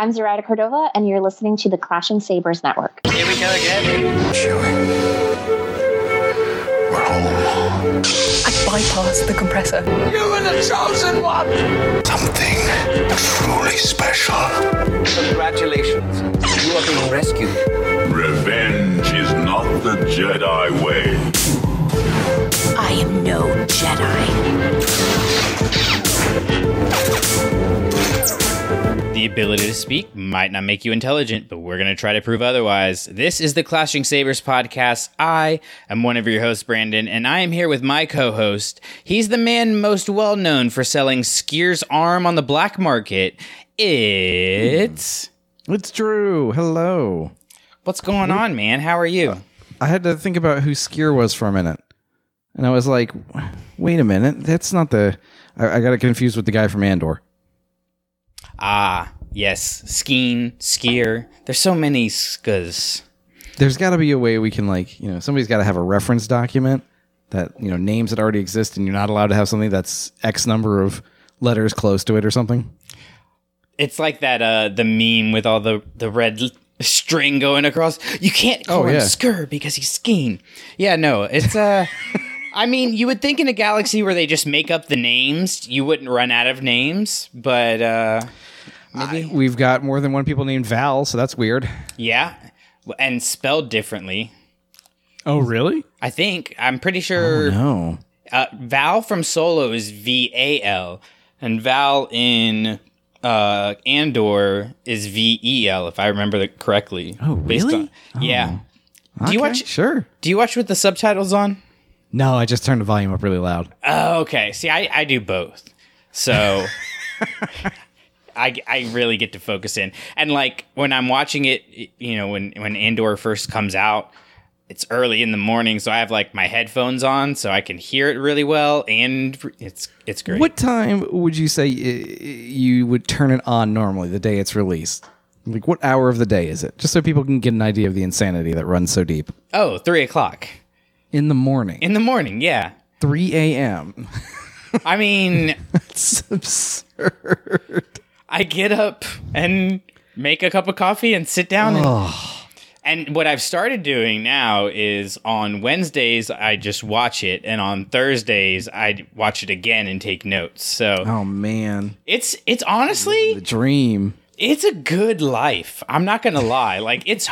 I'm Zoraida Cordova, and you're listening to the Clashing Sabers Network. Here we go again. Chewie. We're home. I bypassed the compressor. You were the chosen one. Something truly special. Congratulations. You are being rescued. Revenge is not the Jedi way. I am no Jedi. The ability to speak might not make you intelligent, but we're going to try to prove otherwise. This is the Clashing Sabers podcast. I am one of your hosts, Brandon, and I am here with my co host. He's the man most well known for selling Skier's arm on the black market. It's. It's Drew. Hello. What's going on, man? How are you? Uh, I had to think about who Skier was for a minute. And I was like, wait a minute. That's not the. I, I got it confused with the guy from Andor. Ah, yes. Skeen, skier. There's so many skas. There's got to be a way we can, like, you know, somebody's got to have a reference document that, you know, names that already exist and you're not allowed to have something that's X number of letters close to it or something. It's like that, uh, the meme with all the, the red l- string going across. You can't call Oh, him yeah. Skur because he's skiing. Yeah, no, it's, uh, I mean, you would think in a galaxy where they just make up the names, you wouldn't run out of names, but, uh, maybe. We've got more than one people named Val, so that's weird. yeah. And spelled differently. Oh, really? I think. I'm pretty sure. No. Uh, Val from Solo is V A L, and Val in uh, Andor is V E L, if I remember that correctly. Oh, really? on- yeah. Do you Okay, watch? Sure. Do you watch with the subtitles on? No, I just turned the volume up really loud. Oh, okay. See, I, I do both, so I I really get to focus in. And like when I'm watching it, you know, when when Andor first comes out, it's early in the morning, so I have like my headphones on, so I can hear it really well, and it's it's great. What time would you say uh, you would turn it on normally the day it's released? Like, what hour of the day is it? Just so people can get an idea of the insanity that runs so deep. Oh, three o'clock In the morning, in the morning. Yeah. 3 a.m. I mean, It's absurd. I get up and make a cup of coffee and sit down. And, and what I've started doing now is on Wednesdays, I just watch it. And on Thursdays, I watch it again and take notes. So Oh man, it's, it's honestly, the dream. it's a good life. I'm not going to lie. Like it's,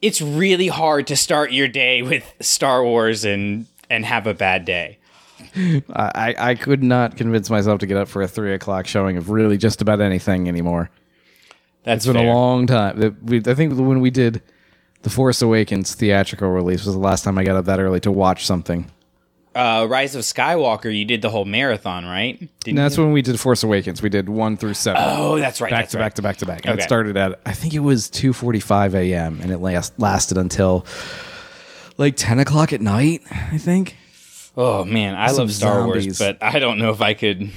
it's really hard to start your day with Star Wars and, and have a bad day. I, I could not convince myself to get up for a three o'clock showing of really just about anything anymore. That's It's been fair. a long time. We- I think when we did the Force Awakens theatrical release was the last time I got up that early to watch something. uh, Rise of Skywalker, you did the whole marathon, right? Didn't that's you? when we did Force Awakens. We did one through seven. Oh, that's right. back that's to right. back to back to back. And Okay. it started at I think it was two forty five a.m. and it last, lasted until like ten o'clock at night. I think Oh man, I Some love Star Wars, but I don't know if I could. a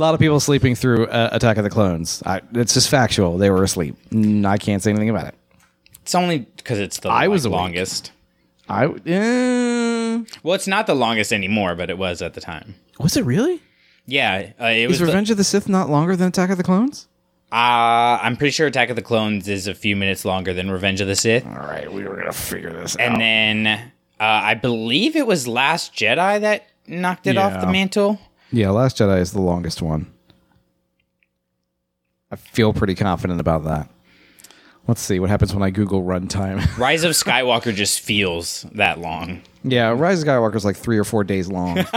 lot of people sleeping through uh, Attack of the Clones. I, it's just factual. They were asleep. Mm, I can't say anything about it. It's only because it's the I like, was awake. longest. I uh, Well, it's not the longest anymore, but it was at the time. was it really? Yeah, uh, it Is was. the- Revenge of the Sith not longer than Attack of the Clones? uh, I'm pretty sure Attack of the Clones is a few minutes longer than Revenge of the Sith, All right, we were gonna figure this out. and then uh, I believe it was Last Jedi that knocked it off the mantle. Yeah, Last Jedi is the longest one. I feel pretty confident about that. Let's see what happens when I Google runtime. Rise of Skywalker just feels that long. yeah, Rise of Skywalker is like three or four days long.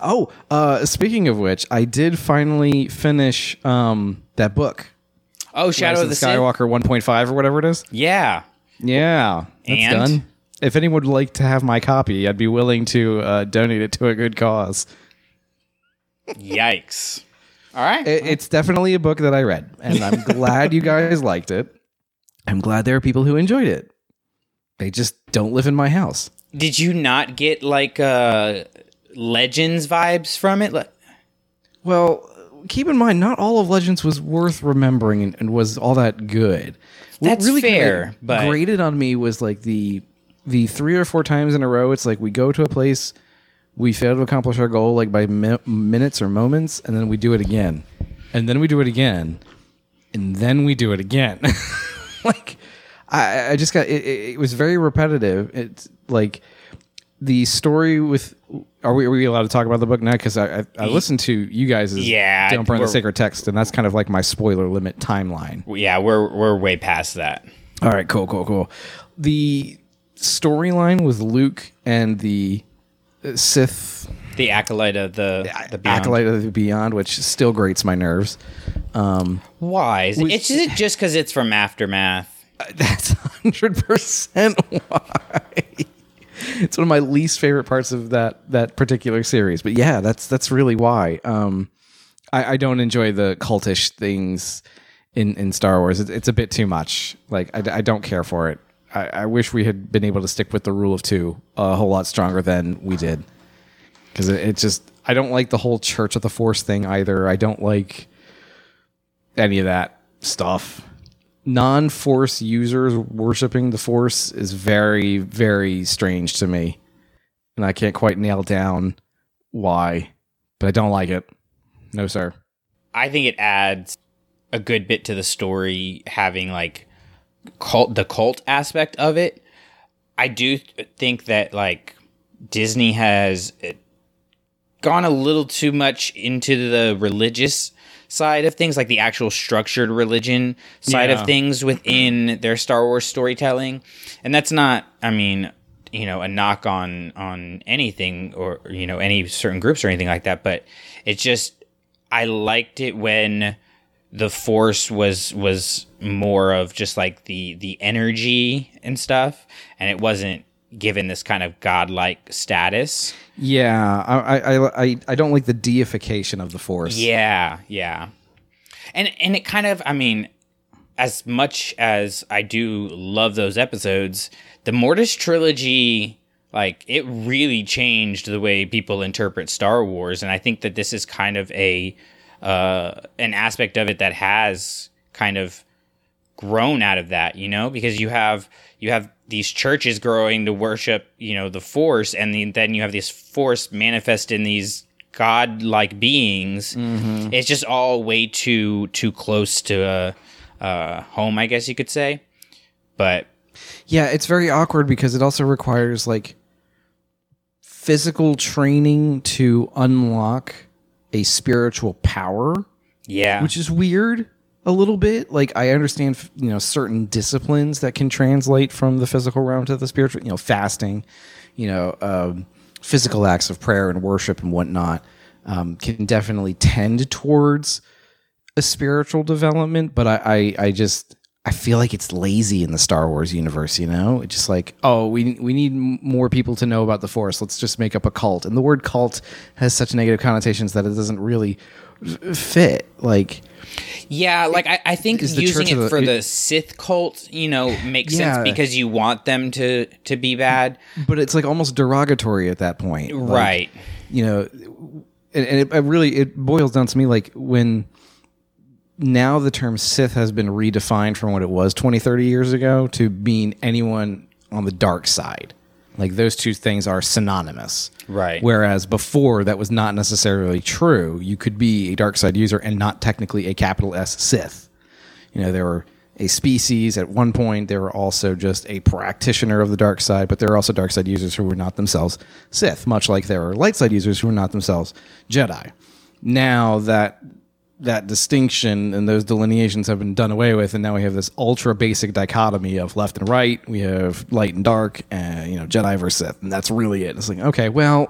oh, uh, speaking of which, I did finally finish um, that book, Oh, Shadow Rise of the. Skywalker 1.5 or whatever it is. Yeah. Yeah, that's And? done. If anyone would like to have my copy, I'd be willing to uh, donate it to a good cause. Yikes. All right. It- it's definitely a book that I read, and I'm glad you guys liked it. I'm glad there are people who enjoyed it. They just don't live in my house. Did you not get like uh Legends vibes from it? Like, Well, keep in mind, not all of Legends was worth remembering and, and was all that good. That's kinda fair, but- grated on me was like the the three or four times in a row. It's like we go to a place, we fail to accomplish our goal like by mi- minutes or moments, and then we do it again. and then we do it again, and then we do it again. like I, I just got it, it, it was very repetitive. It's like the story with. Are we, are we allowed to talk about the book now? Because I, I I listened to you guys. Yeah, don't burn the we're- sacred text, and that's kind of like my spoiler limit timeline. Yeah, we're we're way past that. All right, cool, cool, cool. The storyline with Luke and the uh, Sith The acolyte of the the beyond. acolyte of the beyond, which still grates my nerves. Um, Why? Is it, it's is it just because it's from Aftermath? that's hundred percent why. It's one of my least favorite parts of that that particular series. But yeah, that's that's really why. Um, I, I don't enjoy the cultish things in in Star Wars. It's, it's a bit too much. Like I, I don't care for it. I, I wish we had been able to stick with the rule of two a whole lot stronger than we did. Because it, it just I don't like the whole Church of the Force thing either. I don't like any of that stuff. Non Force users worshiping the Force is very, very strange to me. And I can't quite nail down why, but I don't like it. No, sir. I think it adds a good bit to the story having like cult the cult aspect of it. I do think that like Disney has uh, gone a little too much into the religious side of things, like the actual structured religion side Yeah. of things within their Star Wars storytelling. And that's not, I mean, you know, a knock on on anything or you know any certain groups or anything like that, but it's just I liked it when the force was was more of just like the the energy and stuff and it wasn't given this kind of godlike status Yeah, I, I, I, I don't like the deification of the Force. yeah yeah and and it kind of i mean as much as i do love those episodes the mortis trilogy like it really changed the way people interpret star wars and i think that this is kind of a uh an aspect of it that has kind of grown out of that you know because you have you have these churches growing to worship you know the force and the, then you have this force manifest in these god-like beings. It's just all way too too close to uh, uh home i guess you could say. But Yeah, it's very awkward because it also requires like physical training to unlock a spiritual power, yeah. which is weird a little bit. Like I understand, you know, certain disciplines that can translate from the physical realm to the spiritual, you know, fasting, you know, um, physical acts of prayer and worship and whatnot um, can definitely tend towards a spiritual development, but I, I, I just I feel like it's lazy in the Star Wars universe. You know, it's just like oh, we we need more people to know about the Force. Let's just make up a cult, and the word cult has such negative connotations that it doesn't really fit. Like Yeah, like I, I think using it the- for it- the Sith cult, you know, makes Yeah. sense because you want them to to be bad, but it's like almost derogatory at that point, Like, right? you know and, and it, it really it boils down to me like when now the term sith has been redefined from what it was 20 30 years ago to being anyone on the dark side like those two things are synonymous Right. whereas before that was not necessarily true you could be a dark side user and not technically a capital s sith you know, they were a species at one point. They were also just a practitioner of the dark side, but there are also dark side users who were not themselves Sith, much like there are light side users who were not themselves Jedi. Now that that distinction and those delineations have been done away with, and now we have this ultra basic dichotomy of left and right. We have light and dark, and you know, Jedi versus Sith, and that's really it. It's like, okay, well,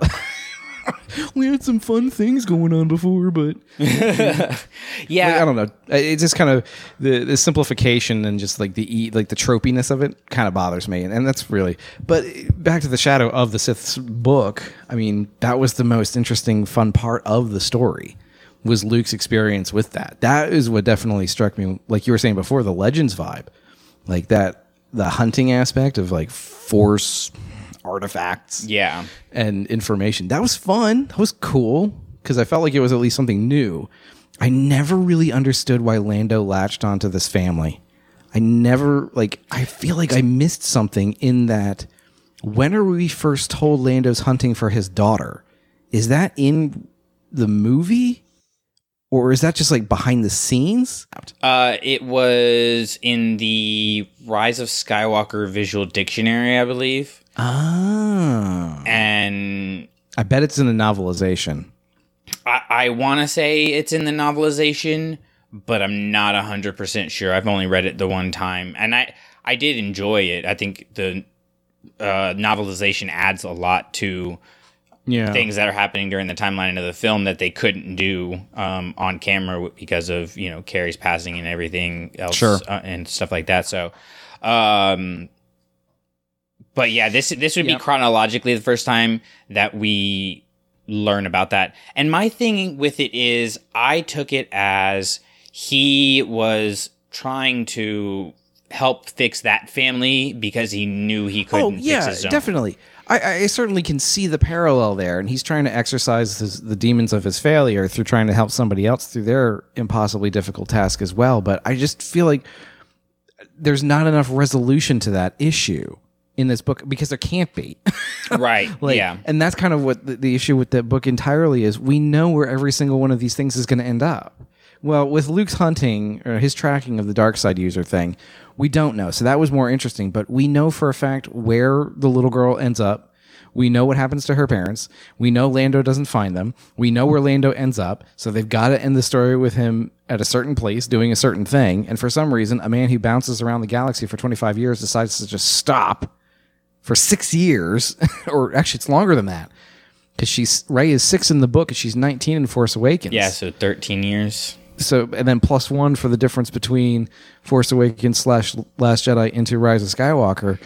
we had some fun things going on before, but Yeah, I don't know. It's just kind of the, the simplification and just like the e- like the tropiness of it kind of bothers me, and, and that's really. But back to the shadow of the Sith's book. I mean, that was the most interesting, fun part of the story. Was Luke's experience with that? That is what definitely struck me. Like you were saying before, the Legends vibe, like that, the hunting aspect of like Force artifacts yeah, and information. That was fun. That was cool because I felt like it was at least something new. I never really understood why Lando latched onto this family. I never like I feel like I missed something in that when are we first told Lando's hunting for his daughter? Is that in the movie? Or is that just like behind the scenes? Uh, it was in the Rise of Skywalker visual dictionary, I believe, Ah, and I bet it's in the novelization. I, I want to say it's in the novelization, but I'm not hundred percent sure. I've only read it the one time, and I I did enjoy it. I think the uh, novelization adds a lot to Yeah, things that are happening during the timeline of the film that they couldn't do um, on camera because of you know Carrie's passing and everything else Sure. uh, and stuff like that. So, um, but yeah, this this would Yep. be chronologically the first time that we learn about that. And my thing with it is, I took it as he was trying to help fix that family because he knew he couldn't Oh yeah, fix his own. definitely. I, I certainly can see the parallel there, and he's trying to exercise his, the demons of his failure through trying to help somebody else through their impossibly difficult task as well. But I just feel like there's not enough resolution to that issue in this book because there can't be. Right. Like, yeah. and that's kind of what the, the issue with that book entirely is. We know where every single one of these things is going to end up. Well, with Luke's hunting or his tracking of the dark side user thing, we don't know. So that was more interesting. But we know for a fact where the little girl ends up. We know what happens to her parents. We know Lando doesn't find them. We know where Lando ends up. So they've got to end the story with him at a certain place doing a certain thing. And for some reason, a man who bounces around the galaxy for 25 years decides to just stop for six years, or actually, it's longer than that. Because she's Rey is six in the book, and she's 19 in Force Awakens. Yeah, so 13 years. So, and then plus one for the difference between Force Awakens slash Last Jedi into Rise of Skywalker.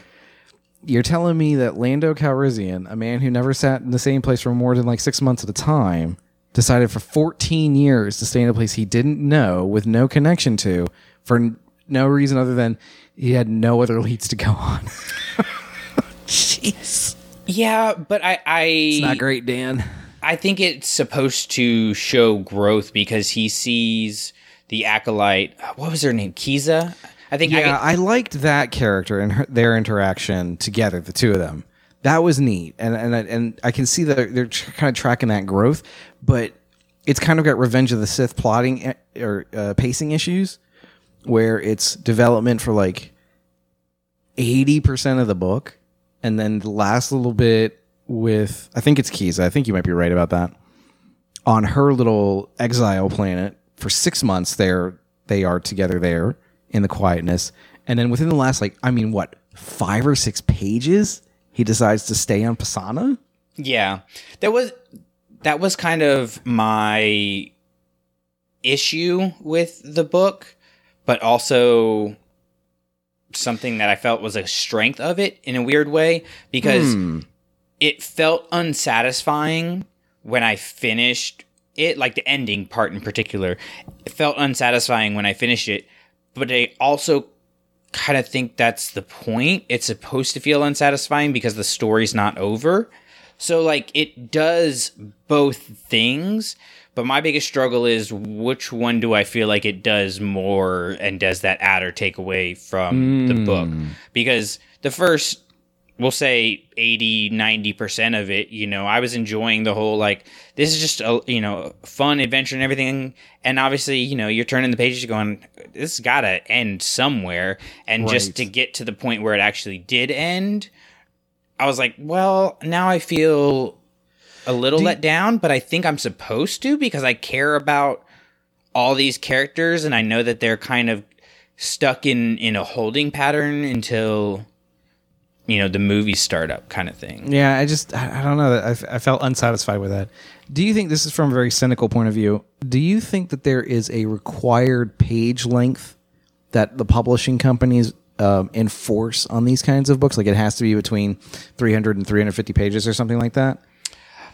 You're telling me that Lando Calrissian, a man who never sat in the same place for more than like six months at a time, decided for 14 years to stay in a place he didn't know with no connection to for no reason other than he had no other leads to go on. Jeez. Yeah, but I I It's not great, Dan. I think it's supposed to show growth because he sees the acolyte. What was her name? Kiza. I think. Yeah, I, I liked that character and her, their interaction together, the two of them. That was neat, and and I- and I can see that they're, kind of tracking that growth, but it's kind of got Revenge of the Sith plotting eh, or uh, pacing issues, where it's development for like eighty percent of the book, and then the last little bit with I think it's Keys. I think you might be right about that. On her little exile planet for six months, they're they are together there in the quietness, and then within the last like I mean what five or six pages, he decides to stay on Pasaana. yeah, that was that was kind of my issue with the book, but also something that I felt was a strength of it in a weird way because hmm. It felt unsatisfying when I finished it, like the ending part in particular. It felt unsatisfying when I finished it, but I also kind of think that's the point. It's supposed to feel unsatisfying because the story's not over. So, like, it does both things, but my biggest struggle is which one do I feel like it does more and does that add or take away from the book? Mm. Because the first we'll say 80 90% of it you know i was enjoying the whole like this is just a you know fun adventure and everything. And obviously you know you're turning the pages going this gotta end somewhere. And just to get to the point where it actually did end i was like well now i feel a little let down but i think i'm supposed to because i care about all these characters and i know that they're kind of stuck in in a holding pattern until you know the movie startup kind of thing Yeah, I just I, I don't know that I, f- I felt unsatisfied with that. Do you think this is from a very cynical point of view? Do you think that there is a required page length that the publishing companies um, enforce on these kinds of books? Like it has to be between 300 and 350 pages or something like that?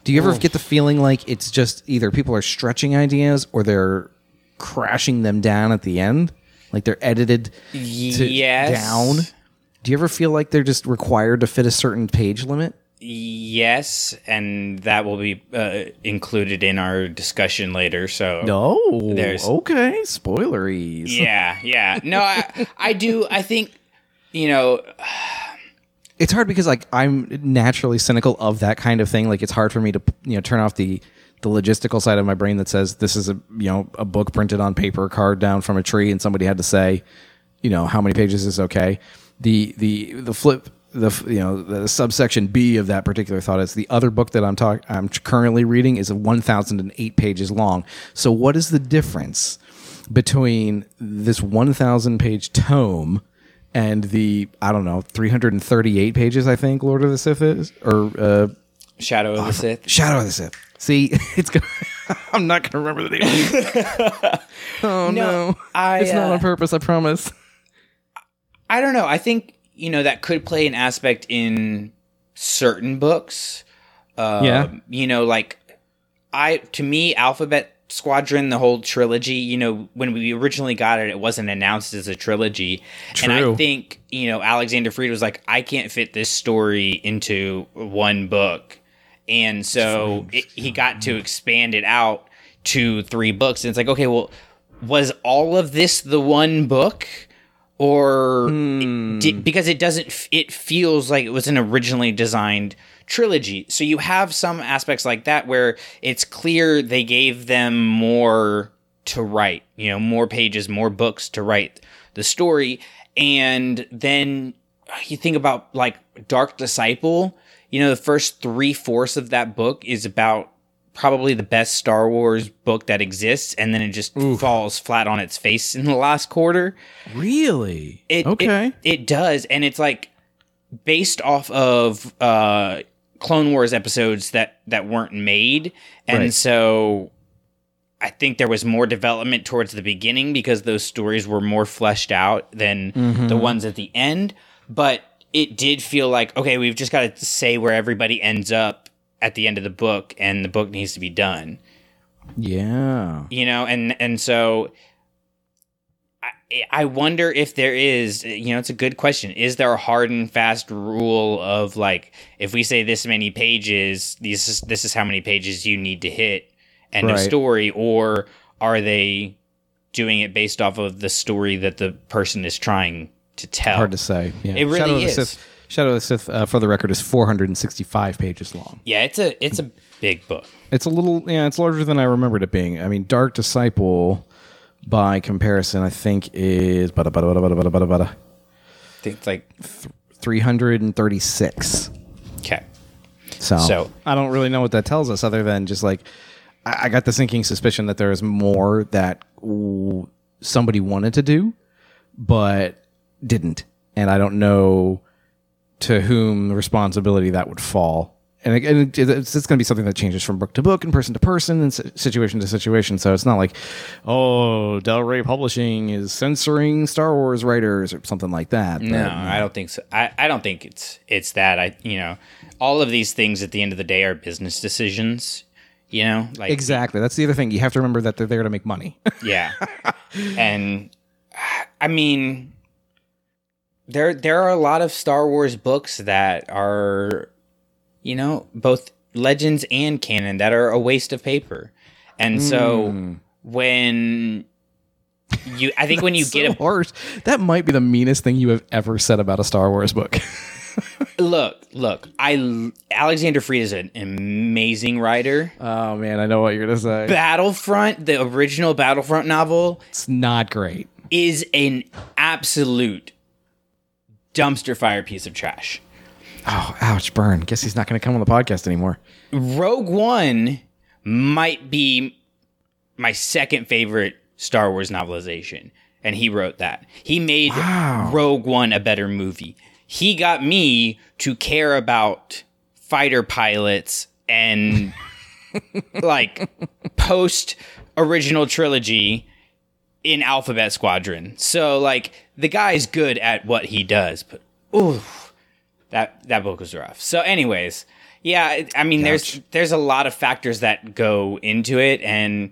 Do you ever get the feeling like it's just either people are stretching ideas or they're crashing them down at the end? Like they're edited to yes down? Do you ever feel like they're just required to fit a certain page limit? yes and that will be uh, included in our discussion later so No. There's- okay. Spoileries. yeah yeah no I, I do i think you know It's hard because like I'm naturally cynical of that kind of thing. Like it's hard for me to you know turn off the the logistical side of my brain that says this is a you know a book printed on paper, carved down from a tree, and somebody had to say, you know, how many pages is okay. The the the flip the you know the subsection B of that particular thought is the other book that I'm talking I'm currently reading is a 1008 pages long. So what is the difference between this 1000 page tome and the I don't know 338 pages I think Lord of the Sith is or uh, Shadow of the Sith. Shadow of the Sith. See, it's gonna. I'm not gonna remember the name. oh no, I, it's not uh, on purpose. I promise. I don't know. I think you know that could play an aspect in certain books. Uh, Yeah. You know, like I to me, Alphabet Squadron, the whole trilogy. You know, when we originally got it, it wasn't announced as a trilogy, True. and I think you know Alexander Freed was like, I can't fit this story into one book, and so it, he got to expand it out to three books. And it's like, okay, well, was all of this the one book? Or it di- because it doesn't f- it feels like it was an originally designed trilogy. So you have some aspects like that where it's clear they gave them more to write you know more pages more books to write the story. And then you think about like dark disciple you know the first three fourths of that book is about probably the best Star Wars book that exists, and then it just falls flat on its face in the last quarter. Really? It, okay. It, it does, and it's like based off of uh, Clone Wars episodes that that weren't made, and Right. so I think there was more development towards the beginning because those stories were more fleshed out than Mm-hmm. the ones at the end. But it did feel like okay, we've just got to say where everybody ends up at the end of the book, and the book needs to be done yeah. you know and and so I, I wonder if there is you know it's a good question is there a hard and fast rule of like if we say this many pages these is, this is how many pages you need to hit end of story or are they doing it based off of the story that the person is trying to tell Hard to say. Yeah. It really Shadow of the is. Shadow of the Sith, uh, for the record, is 465 pages long. yeah it's a it's a big book It's a little, yeah, it's larger than I remembered it being. I mean, Dark Disciple, by comparison, I think is bada, bada, bada, bada, bada, bada, I think it's like 336. okay So, So- I don't really know what that tells us, other than just like I, I got the sinking suspicion that there is more that w- somebody wanted to do, but didn't, and I don't know to whom the responsibility that would fall. And, it, and it, it's, it's going to be something that changes from book to book and person to person and situation to situation. So it's not like, oh, Del Rey Publishing is censoring Star Wars writers or something like that. No, But, I don't think so. I, I don't think it's it's that. I you know, all of these things at the end of the day are business decisions. You know, like exactly. That's the other thing. You have to remember that they're there to make money. yeah, and I mean, there there are a lot of Star Wars books that are, you know, both legends and canon that are a waste of paper, and so hmm. when you, I think when you get a so harsh. That might be the meanest thing you have ever said about a Star Wars book. look, look, I Alexander Freed is an amazing writer. oh man, I know what you're gonna say. Battlefront, the original Battlefront novel, It's not great. is an absolute dumpster fire piece of trash. Oh, ouch, burn. Guess he's not gonna come on the podcast anymore. Rogue One might be my second favorite Star Wars novelization, and he wrote that. He made Rogue One a better movie. He got me to care about fighter pilots and like post original trilogy in Alphabet Squadron. So like the guy's good at what he does, but ooh, that that book was rough. So, anyways, yeah, I mean, there's there's a lot of factors that go into it, and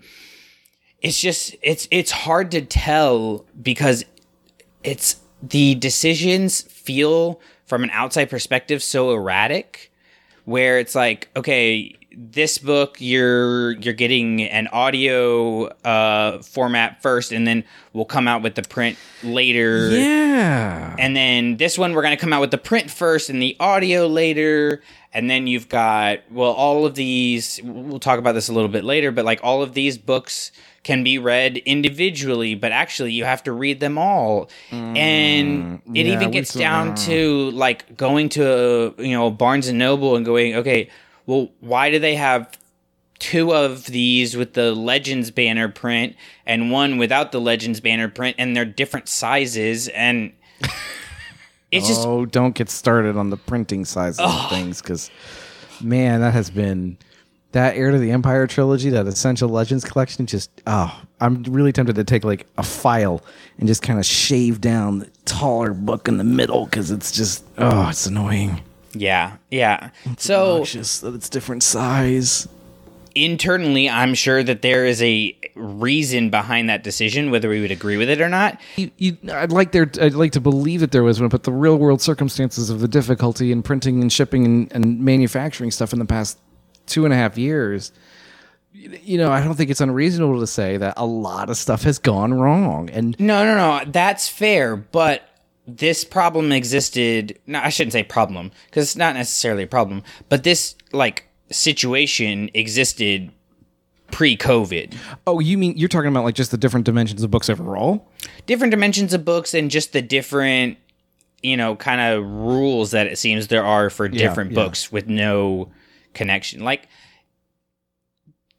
it's just it's it's hard to tell because it's the decisions feel from an outside perspective so erratic, where it's like, okay, this book you're you're getting an audio uh, format first, and then we'll come out with the print later. Yeah. And then this one, we're going to come out with the print first and the audio later. And then you've got, well, all of these, we'll talk about this a little bit later, but like all of these books can be read individually, but actually you have to read them all. and it yeah, even gets down to like going to, a, you know, Barnes and Noble and going, okay, well, why do they have two of these with the Legends banner print and one without the Legends banner print, and they're different sizes, and it's just oh, don't get started on the printing sizes of things because, man, that has been that Heir to the Empire trilogy, that Essential Legends collection. Just oh, I'm really tempted to take like a file and just kind of shave down the taller book in the middle because it's just oh, it's annoying. Yeah, yeah. So Just that it's different size. internally, I'm sure that there is a reason behind that decision, whether we would agree with it or not. You, you, I'd like there. I'd like to believe that there was one, but the real world circumstances of the difficulty in printing and shipping and, and manufacturing stuff in the past two and a half years. You know, I don't think it's unreasonable to say that a lot of stuff has gone wrong, and No, no, no. That's fair, but this problem existed. No, I shouldn't say problem because it's not necessarily a problem, but this like situation existed pre-COVID. oh, you mean you're talking about like just the different dimensions of books overall? different dimensions of books and just the different you know kind of rules that it seems there are for different yeah. books with no connection like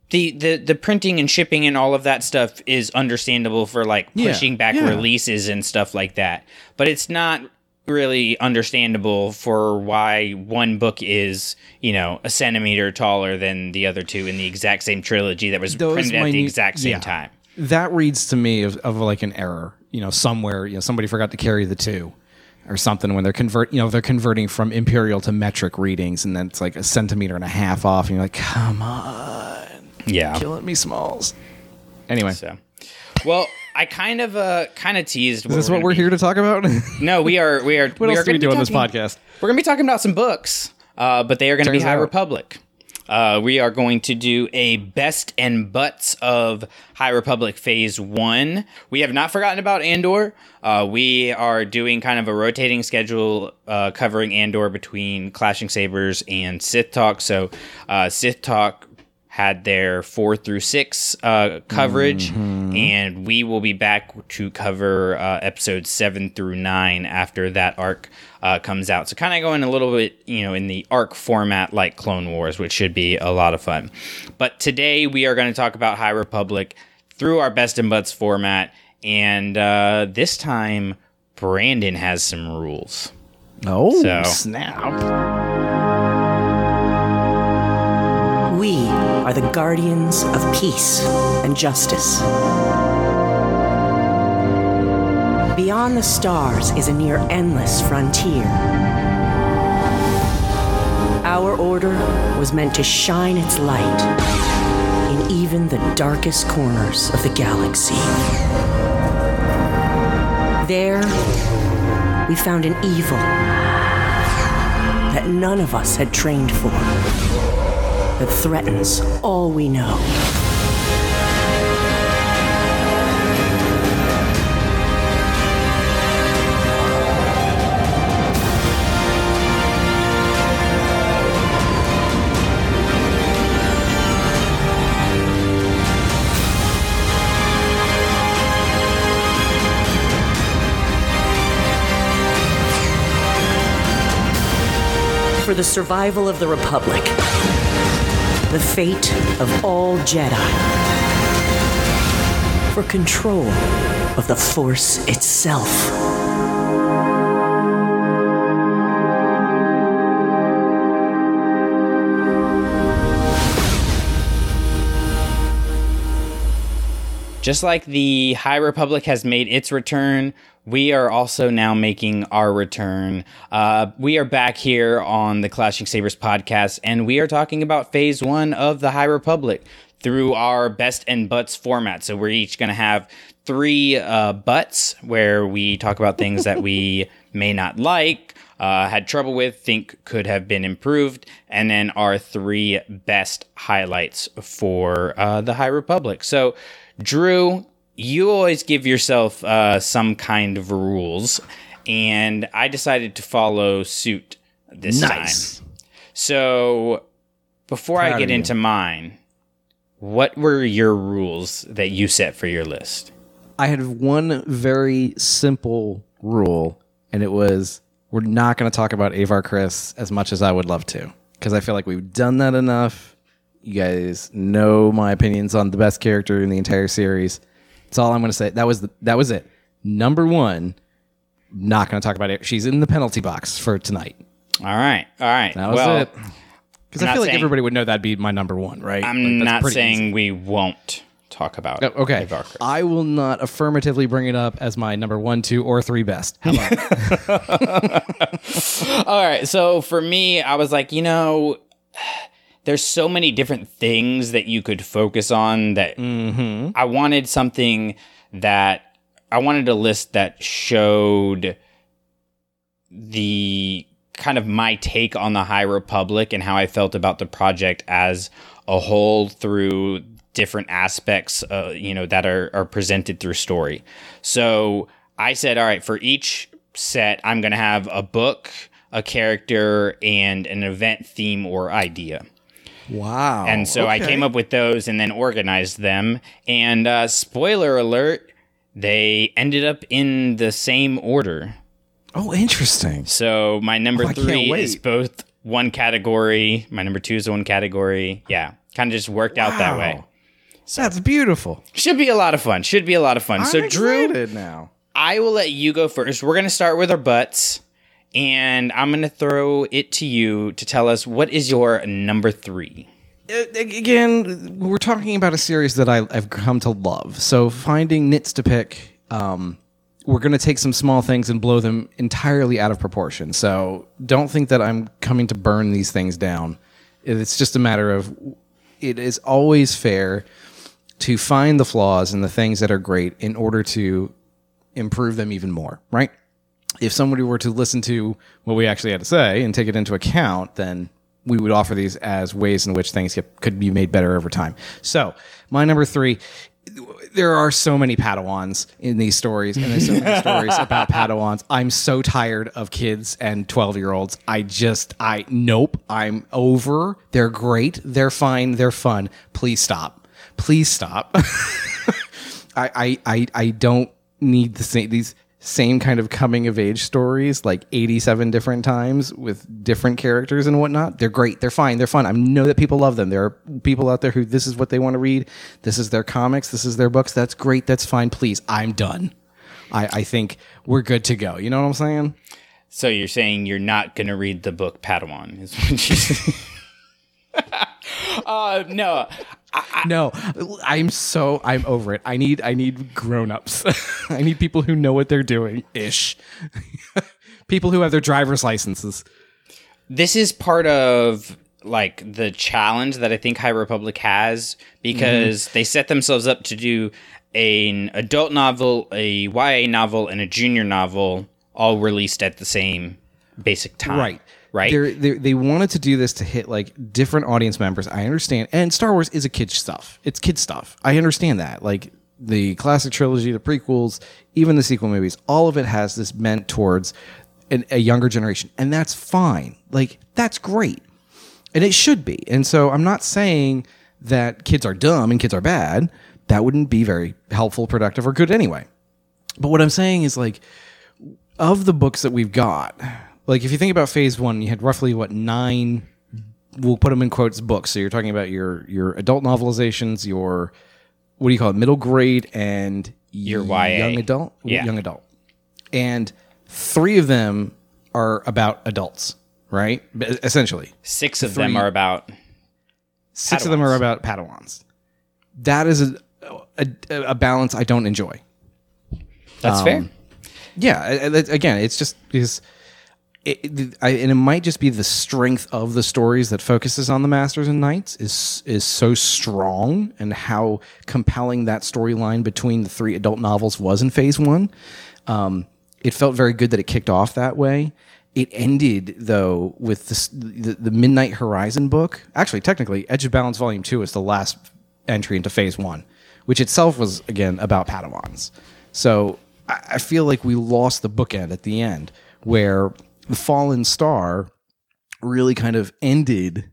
the, the the printing and shipping and all of that stuff is understandable for like Yeah, pushing back yeah. releases and stuff like that but it's not really understandable for why one book is you know a centimeter taller than the other two in the exact same trilogy that was Those printed at the exact same yeah. time That reads to me of, of like an error. You know, somewhere you know somebody forgot to carry the two. Or something when they're convert, you know, they're converting from imperial to metric readings, and then it's like a centimeter and a half off, and you're like, "Come on, yeah killing me, Smalls." Anyway, So, well, I kind of uh kind of teased. Is this what we're here to talk about? No, we are. We are. we else are do we gonna do be on this podcast? We're gonna be talking about some books, uh, but they are gonna be High out. Republic. Uh, we are going to do a best and butts of High Republic Phase One. We have not forgotten about Andor. Uh, we are doing kind of a rotating schedule uh, covering Andor between Clashing Sabers and Sith Talk. So, uh, Sith Talk had their four through six uh, coverage, and we will be back to cover uh, episodes seven through nine after that arc uh, comes out. So, kind of going a little bit, you know, in the arc format like Clone Wars, which should be a lot of fun. But today we are going to talk about High Republic through our best and butts format, and uh, this time Brandon has some rules. oh, So- snap! We are the guardians of peace and justice. Beyond the stars is a near endless frontier. Our order was meant to shine its light in even the darkest corners of the galaxy. There, we found an evil that none of us had trained for that threatens all we know. For the survival of the Republic, the fate of all Jedi, for control of the Force itself. Just like the High Republic has made its return, we are also now making our return. Uh, we are back here on the Clashing Sabers podcast, and we are talking about phase one of the High Republic through our best and butts format. So we're each going to have three uh, butts where we talk about things that we may not like. uh, had trouble with, think could have been improved, and then our three best highlights for uh, the High Republic. So, Drew, you always give yourself uh, some kind of rules, and I decided to follow suit this Nice. time. So, before I get into mine, what were your rules that you set for your list? I had one very simple rule, and it was we're not going to talk about Avar Kriss as much as I would love to, because I feel like we've done that enough. You guys know my opinions on the best character in the entire series. That's all I'm going to say. That was the, that was it. Number one. Not going to talk about it. She's in the penalty box for tonight. All right, all right. That was well, it. Because I feel like saying- everybody would know that'd be my number one, right? I'm Like, not saying easy. we won't talk about. Oh, okay. I will not affirmatively bring it up as my number one, two, or three best. How about All right. So for me, I was like, you know, there's so many different things that you could focus on that Mm-hmm. I wanted something that I wanted a list that showed the kind of my take on the High Republic and how I felt about the project as a whole through different aspects, uh, you know, that are, are presented through story. So I said, all right, for each set, I'm going to have a book, a character, and an event theme or idea. Wow? And so I came up with those and then organized them. And uh, spoiler alert, they ended up in the same order. Oh, interesting. So my number Oh, three is both one category. My number two is one category. Yeah, kind of just worked out that way. Wow. That's beautiful. Should be a lot of fun. Should be a lot of fun. so I'm Drew, now. I will let you go first. We're gonna start with our butts, and I'm gonna throw it to you to tell us what is your number three. Uh, again, we're talking about a series that I, I've come to love. So finding nits to pick, um, we're going to take some small things and blow them entirely out of proportion. So don't think that I'm coming to burn these things down. It's just a matter of it is always fair to find the flaws and the things that are great in order to improve them even more, right? If somebody were to listen to what we actually had to say and take it into account, then we would offer these as ways in which things get, could be made better over time. So, my number three, there are so many Padawans in these stories, and there's so many stories about Padawans. I'm so tired of kids and 12 year olds. I just, I, nope, I'm over. They're great. They're fine. They're fun. Please stop. Please stop. I, I, I, I don't need the same these same kind of coming of age stories like 87 different times with different characters and whatnot. They're great. They're fine. They're fun. I know that people love them. There are people out there who this is what they want to read. This is their comics. This is their books. That's great. That's fine. Please, I'm done. I, I think we're good to go. You know what I'm saying? So you're saying you're not going to read the book Padawan? Is what you uh, no, No, I'm so I'm over it. I need I need grown-ups. I need people who know what they're doing ish. people who have their driver's licenses. this is part of like the challenge that I think High Republic has because mm-hmm. they set themselves up to do an adult novel, a YA novel, and a junior novel all released at the same basic time. Right. Right. They're, they're, they wanted to do this to hit like different audience members. I understand. And Star Wars is a kid stuff. It's kid stuff. I understand that. Like the classic trilogy, the prequels, even the sequel movies, all of it has this meant towards an, a younger generation. And that's fine. Like, that's great. And it should be. And so I'm not saying that kids are dumb and kids are bad. That wouldn't be very helpful, productive, or good anyway. But what I'm saying is like, of the books that we've got, like if you think about phase one, you had roughly what nine. We'll put them in quotes books. So you're talking about your your adult novelizations, your what do you call it, middle grade, and Your YA. young adult, Yeah. young adult, and three of them are about adults, right? Essentially, Six of them are about. six of them are about Padawans. That is a, a a balance I don't enjoy. That's um, fair. yeah again it's just because it, I, and it might just be the strength of the stories that focuses on the masters and knights is is so strong and how compelling that storyline between the three adult novels was in phase one um, it felt very good that it kicked off that way it ended though with the the Midnight Horizon book. Actually, technically, Edge of Balance Volume Two is the last entry into Phase One, which itself was again about Padawans. So I, I feel like we lost the bookend at the end, where the Fallen Star really kind of ended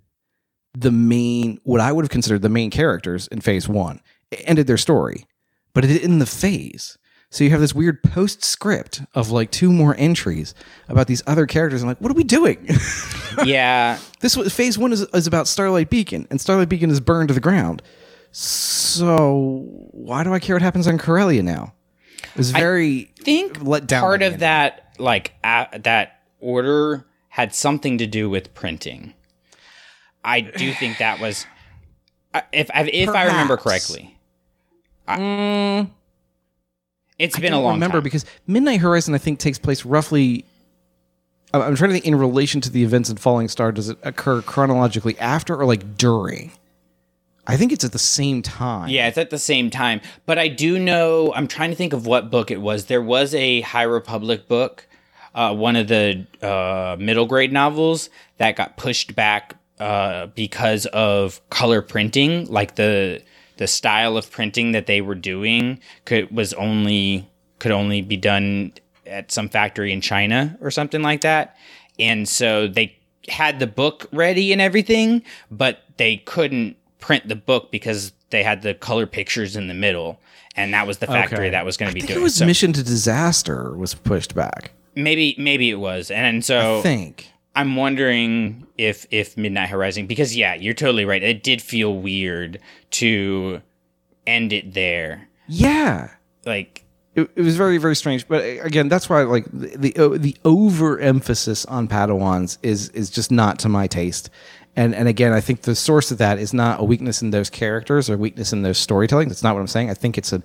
the main what I would have considered the main characters in phase one. It ended their story, but it didn't the phase. So you have this weird postscript of like two more entries about these other characters. I'm like, what are we doing? yeah, this was phase one is, is about Starlight Beacon, and Starlight Beacon is burned to the ground. So why do I care what happens on Corellia now? It was very think let down. part of that like a that order had something to do with printing. I do think that was I- if I- if I remember correctly. I- mm. it's been a don't long remember time. because Midnight Horizon I think takes place roughly. I'm trying to think in relation to the events in Fallen Star. Does it occur chronologically after or like during? I think it's at the same time. Yeah, it's at the same time. But I do know, I'm trying to think of what book it was. There was a High Republic book, uh, one of the uh, middle grade novels that got pushed back uh, because of color printing. Like the the style of printing that they were doing could was only could only be done at some factory in China or something like that. And so they had the book ready and everything, but they couldn't print the book because they had the color pictures in the middle. And that was the factory Okay. that was going to be think doing it was so Mission to Disaster was pushed back. Maybe maybe it was. And so I think. I'm wondering if if Midnight Horizon because yeah, you're totally right. It did feel weird to end it there. Yeah. Like It, it was very very strange, but uh, again, that's why like the the, the overemphasis on Padawans is is just not to my taste. And and again, I think the source of that is not a weakness in those characters or weakness in their storytelling. That's not what I'm saying. I think it's a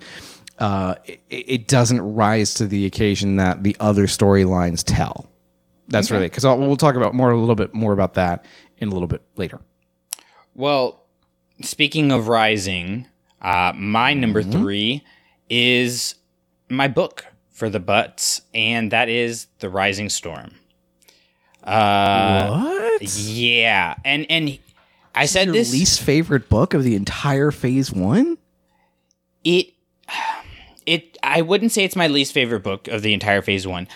uh, it, it doesn't rise to the occasion that the other storylines tell. That's really because we'll talk about more a little bit more about that in a little bit later. Well, speaking of rising, uh, my number Mm-hmm. three is my book for the butts, and that is The Rising Storm. Uh, what? yeah, and and I said Your this least favorite book of the entire phase one? it it I wouldn't say it's my least favorite book of the entire phase 1.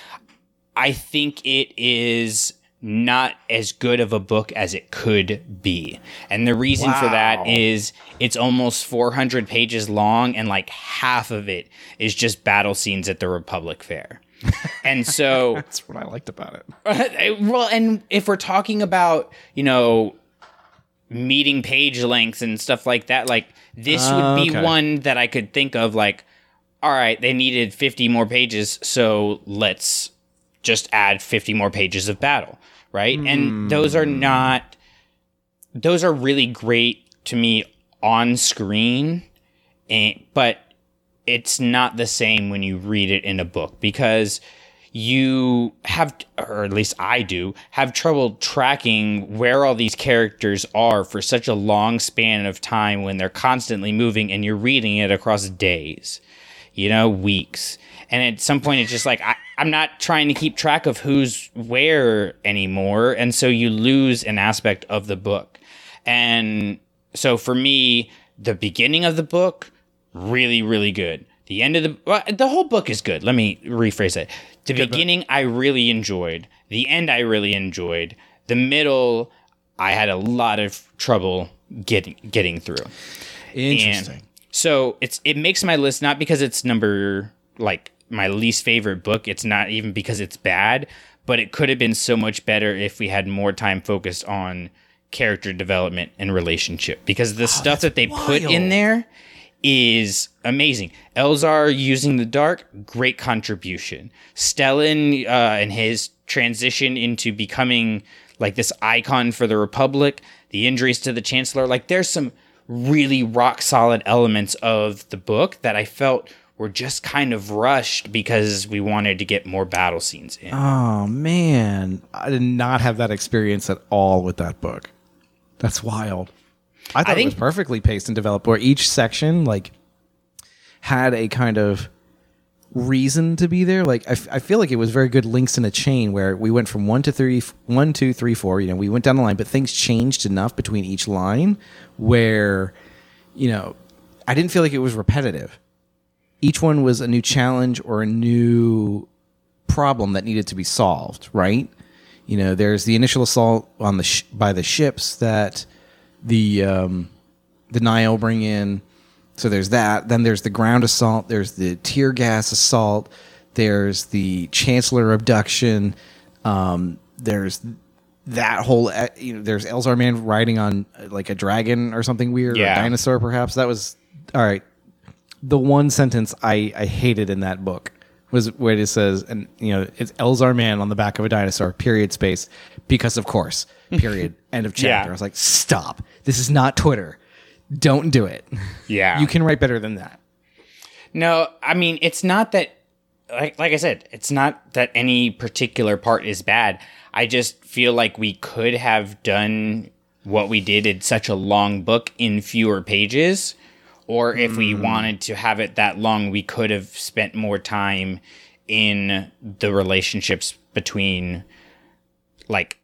I think it is not as good of a book as it could be. And the reason for that is it's almost 400 pages long and like half of it is just battle scenes at the Republic Fair. And so That's what I liked about it. well, and if we're talking about, you know, meeting page lengths and stuff like that, like this would be oh, okay. one that I could think of like, all right, they needed 50 more pages, so let's just add 50 more pages of battle, right? And hmm. those are not those are really great to me on screen, and but it's not the same when you read it in a book because you have or at least I do have trouble tracking where all these characters are for such a long span of time when they're constantly moving and you're reading it across days you know weeks. And at some point it's just like I, i'm not trying to keep track of who's where anymore. And so you lose an aspect of the book. And so for me the beginning of the book really really good. The end of the well, the whole book is good. Let me rephrase it. The beginning i really enjoyed. The end i really enjoyed. The middle i had a lot of trouble getting getting through. Interesting. and so it's it makes my list not because it's number like my least favorite book. It's not even because it's bad, but it could have been so much better if we had more time focused on character development and relationship. Because the stuff that they put in there is amazing. Elzar using the dark, great contribution. Stellan uh, and his transition into becoming like this icon for the Republic, the injuries to the Chancellor, like there's some really rock solid elements of the book that I felt were just kind of rushed because we wanted to get more battle scenes in. Oh man, I did not have that experience at all with that book. That's wild. I thought think- it was perfectly paced and developed, where each section like had a kind of reason to be there. Like I, f- I feel like it was very good links in a chain where we went from one to three, one, two, three, four. You know, we went down the line, but things changed enough between each line where, you know, I didn't feel like it was repetitive. Each one was a new challenge or a new problem that needed to be solved. Right? You know, there's the initial assault on the sh- by the ships that the um, the Nihil bring in. So there's that. Then there's the ground assault. There's the tear gas assault. There's the Chancellor abduction. Um, there's that whole. uh, You know, there's Elzar Mann riding on uh, like a dragon or something weird, or Yeah. a dinosaur perhaps. That was all right. The one sentence I I hated in that book was where it says, and you know, it's Elzar Mann on the back of a dinosaur. Period. Space. Because of course. Period. End of chapter. Yeah. I was like, stop. This is not Twitter. Don't do it. Yeah. You can write better than that. No, I mean it's not that like like I said, it's not that any particular part is bad. I just feel like we could have done what we did in such a long book in fewer pages. Or if we mm. wanted to have it that long, we could have spent more time in the relationships between like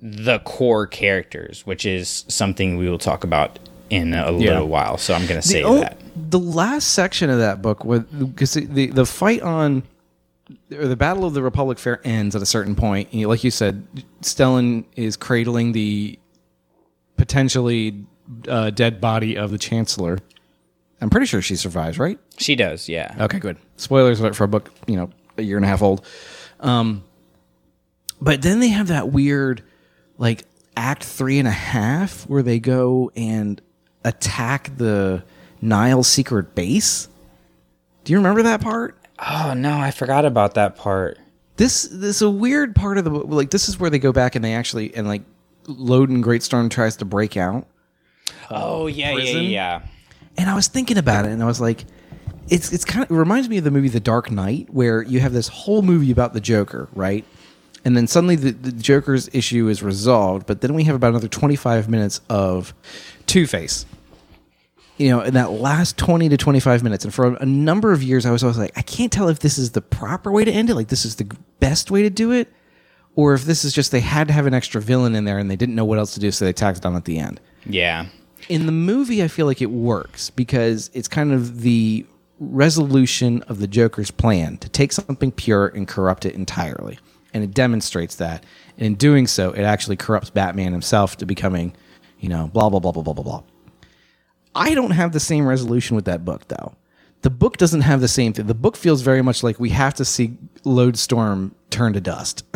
the core characters, which is something we will talk about in a little while. So I'm going to say that. the last section of that book because the the fight on or the battle of the Republic Fair ends at a certain point. Like you said, Stellan is cradling the potentially uh, dead body of the Chancellor. I'm pretty sure she survives, right? She does, yeah. Okay, good. Spoilers for a book, you know, a year and a half old. Um, but then they have that weird, like, act three and a half where they go and attack the Nihil secret base. Do you remember that part? Oh no, I forgot about that part. This this is a weird part of the. Like, this is where they go back and they actually and like Loden Greatstorm tries to break out. Oh yeah, yeah, uh, prison? yeah. and I was thinking about it, and I was like, it's it's kind of it reminds me of the movie The Dark Knight, where you have this whole movie about the Joker, right? And then suddenly the, the Joker's issue is resolved, but then we have about another twenty five minutes of Two Face. You know, in that last twenty to twenty five minutes, and for a, a number of years, I was always like, I can't tell if this is the proper way to end it, like this is the best way to do it, or if this is just they had to have an extra villain in there and they didn't know what else to do, so they tacked it on at the end Yeah. in the movie, I feel like it works because it's kind of the resolution of the Joker's plan to take something pure and corrupt it entirely. And it demonstrates that. And in doing so, it actually corrupts Batman himself to becoming, you know, blah, blah, blah, blah, blah, blah, blah. I don't have the same resolution with that book, though. The book doesn't have the same thing. The book feels very much like we have to see Lodestorm turn to dust.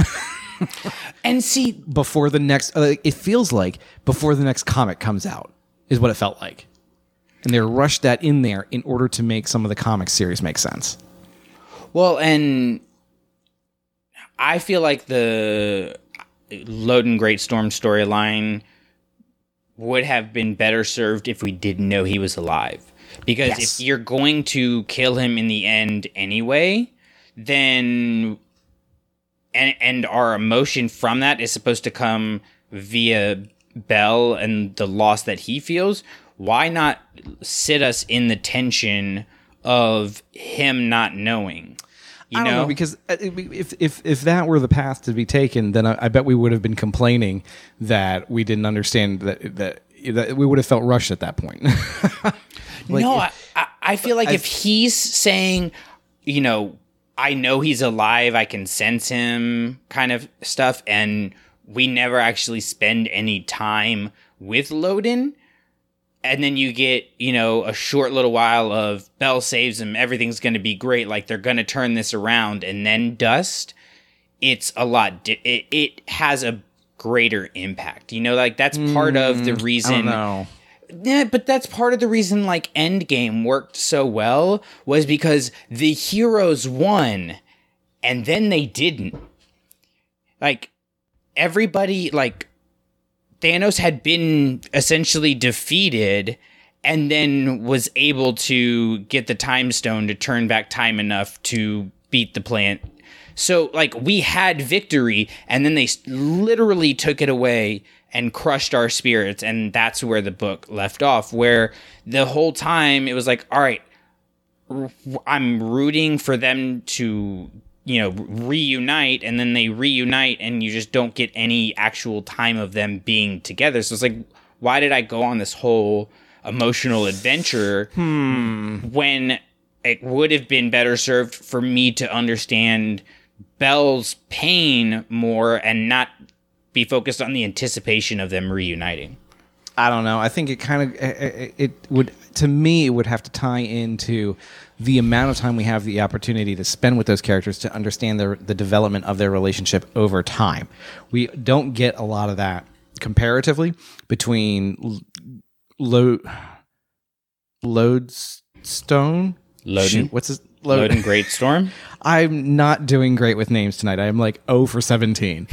And see, before the next uh, it feels like before the next comic comes out is what it felt like and they rushed that in there in order to make some of the comic series make sense well, and I feel like the Loden Greatstorm storyline would have been better served if we didn't know he was alive. Because Yes. if you're going to kill him in the end anyway, then and and our emotion from that is supposed to come via Bell and the loss that he feels. Why not sit us in the tension of him not knowing? You I don't know, because uh, if if if that were the path to be taken, then I, I bet we would have been complaining that we didn't understand that that, that we would have felt rushed at that point. Like, no, I, I, I feel like if he's saying, you know, I know he's alive, I can sense him, kind of stuff, and we never actually spend any time with Loden, and then you get, you know, a short little while of Bell saves him, everything's going to be great, like they're going to turn this around, and then Dust, it's a lot. Di- it, it has a greater impact. You know, like that's part of the Mm, I reason. don't know. Yeah, but that's part of the reason like Endgame worked so well was because the heroes won and then they didn't. Like everybody like Thanos had been essentially defeated and then was able to get the time stone to turn back time enough to beat the plant. So like we had victory and then they literally took it away and crushed our spirits and that's where the book left off where the whole time it was like all right I'm rooting for them to you know reunite and then they reunite and you just don't get any actual time of them being together so it's like why did i go on this whole emotional adventure hmm. when it would have been better served for me to understand Bell's pain more and not be focused on the anticipation of them reuniting. I don't know. I think it kind of it, it would to me it would have to tie into the amount of time we have the opportunity to spend with those characters to understand their the development of their relationship over time. We don't get a lot of that comparatively between Lo- Lodestone. Loden. Shoot, what's his Loden Greatstorm. I'm not doing great with names tonight. I am like 0 for 17.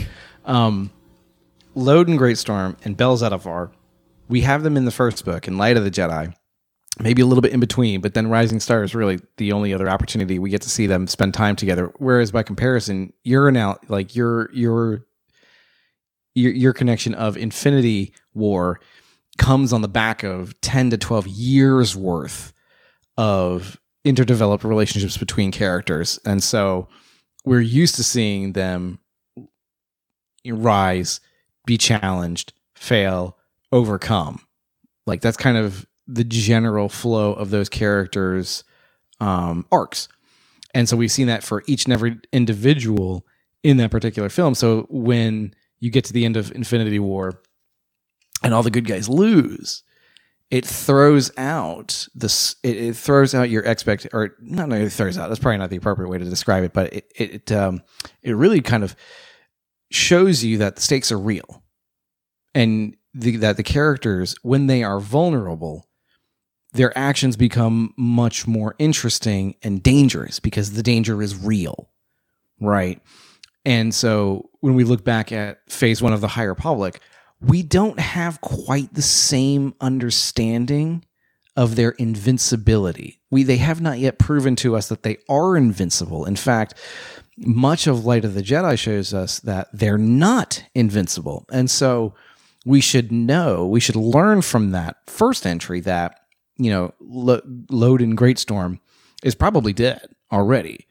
Um, Loden Greatstorm and Bell Zettifar, we have them in the first book, in Light of the Jedi. Maybe a little bit in between, but then Rising Star is really the only other opportunity we get to see them spend time together. Whereas by comparison, you're now like your your your your connection of Infinity War comes on the back of 10 to 12 years worth of interdeveloped relationships between characters. And so we're used to seeing them rise, be challenged, fail, overcome. Like that's kind of the general flow of those characters' um, arcs. And so we've seen that for each and every individual in that particular film. So when you get to the end of Infinity War and all the good guys lose, it throws out this it, it throws out your expect or not no, it throws out that's probably not the appropriate way to describe it but it it um it really kind of shows you that the stakes are real and the, that the characters when they are vulnerable their actions become much more interesting and dangerous because the danger is real right and so when we look back at phase one of the higher republic we don't have quite the same understanding of their invincibility. We they have not yet proven to us that they are invincible. In fact, much of Light of the Jedi shows us that they're not invincible. And so we should know, we should learn from that first entry that, you know, Lo- Loden Greatstorm is probably dead already.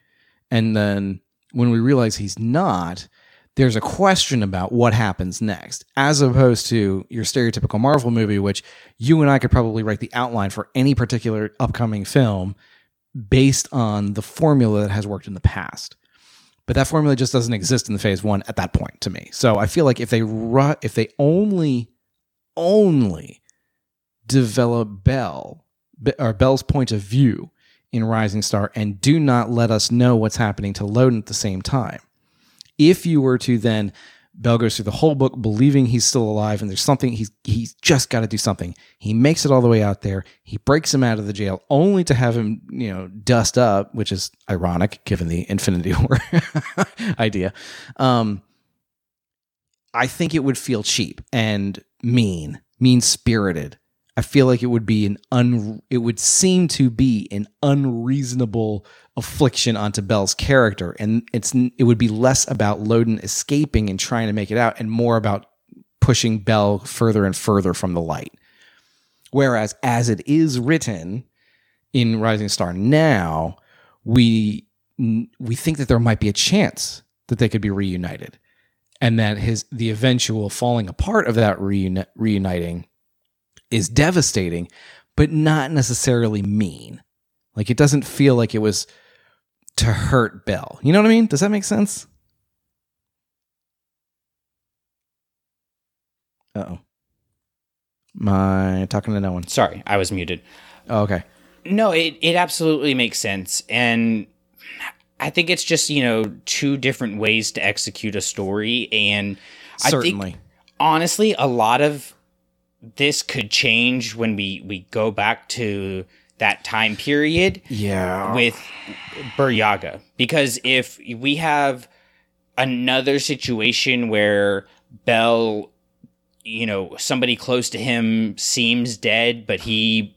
And then when we realize he's not, there's a question about what happens next, as opposed to your stereotypical Marvel movie, which you and I could probably write the outline for any particular upcoming film based on the formula that has worked in the past. But that formula just doesn't exist in the phase one at that point to me. So I feel like if they ru- if they only only develop Bell or Bell's point of view in Rising Star and do not let us know what's happening to Loden at the same time if you were to then Bell goes through the whole book believing he's still alive and there's something he's he's just got to do something. He makes it all the way out there. He breaks him out of the jail only to have him, you know, dust up, which is ironic given the Infinity War idea. Um I think it would feel cheap and mean, mean-spirited. I feel like it would be an un it would seem to be an unreasonable affliction onto Bell's character and it's it would be less about Loden escaping and trying to make it out and more about pushing Bell further and further from the light. Whereas as it is written in Rising Star now, we we think that there might be a chance that they could be reunited and that his the eventual falling apart of that reuni- reuniting is devastating, but not necessarily mean. Like it doesn't feel like it was to hurt Bell. You know what I mean? Does that make sense? Uh oh. My talking to no one. Sorry, I was muted. Oh, okay. No, it, it absolutely makes sense. And I think it's just, you know, two different ways to execute a story. And I Certainly. think, honestly, a lot of this could change when we, we go back to that time period Yeah. with Burryaga. Because if we have another situation where Bell, you know, somebody close to him seems dead, but he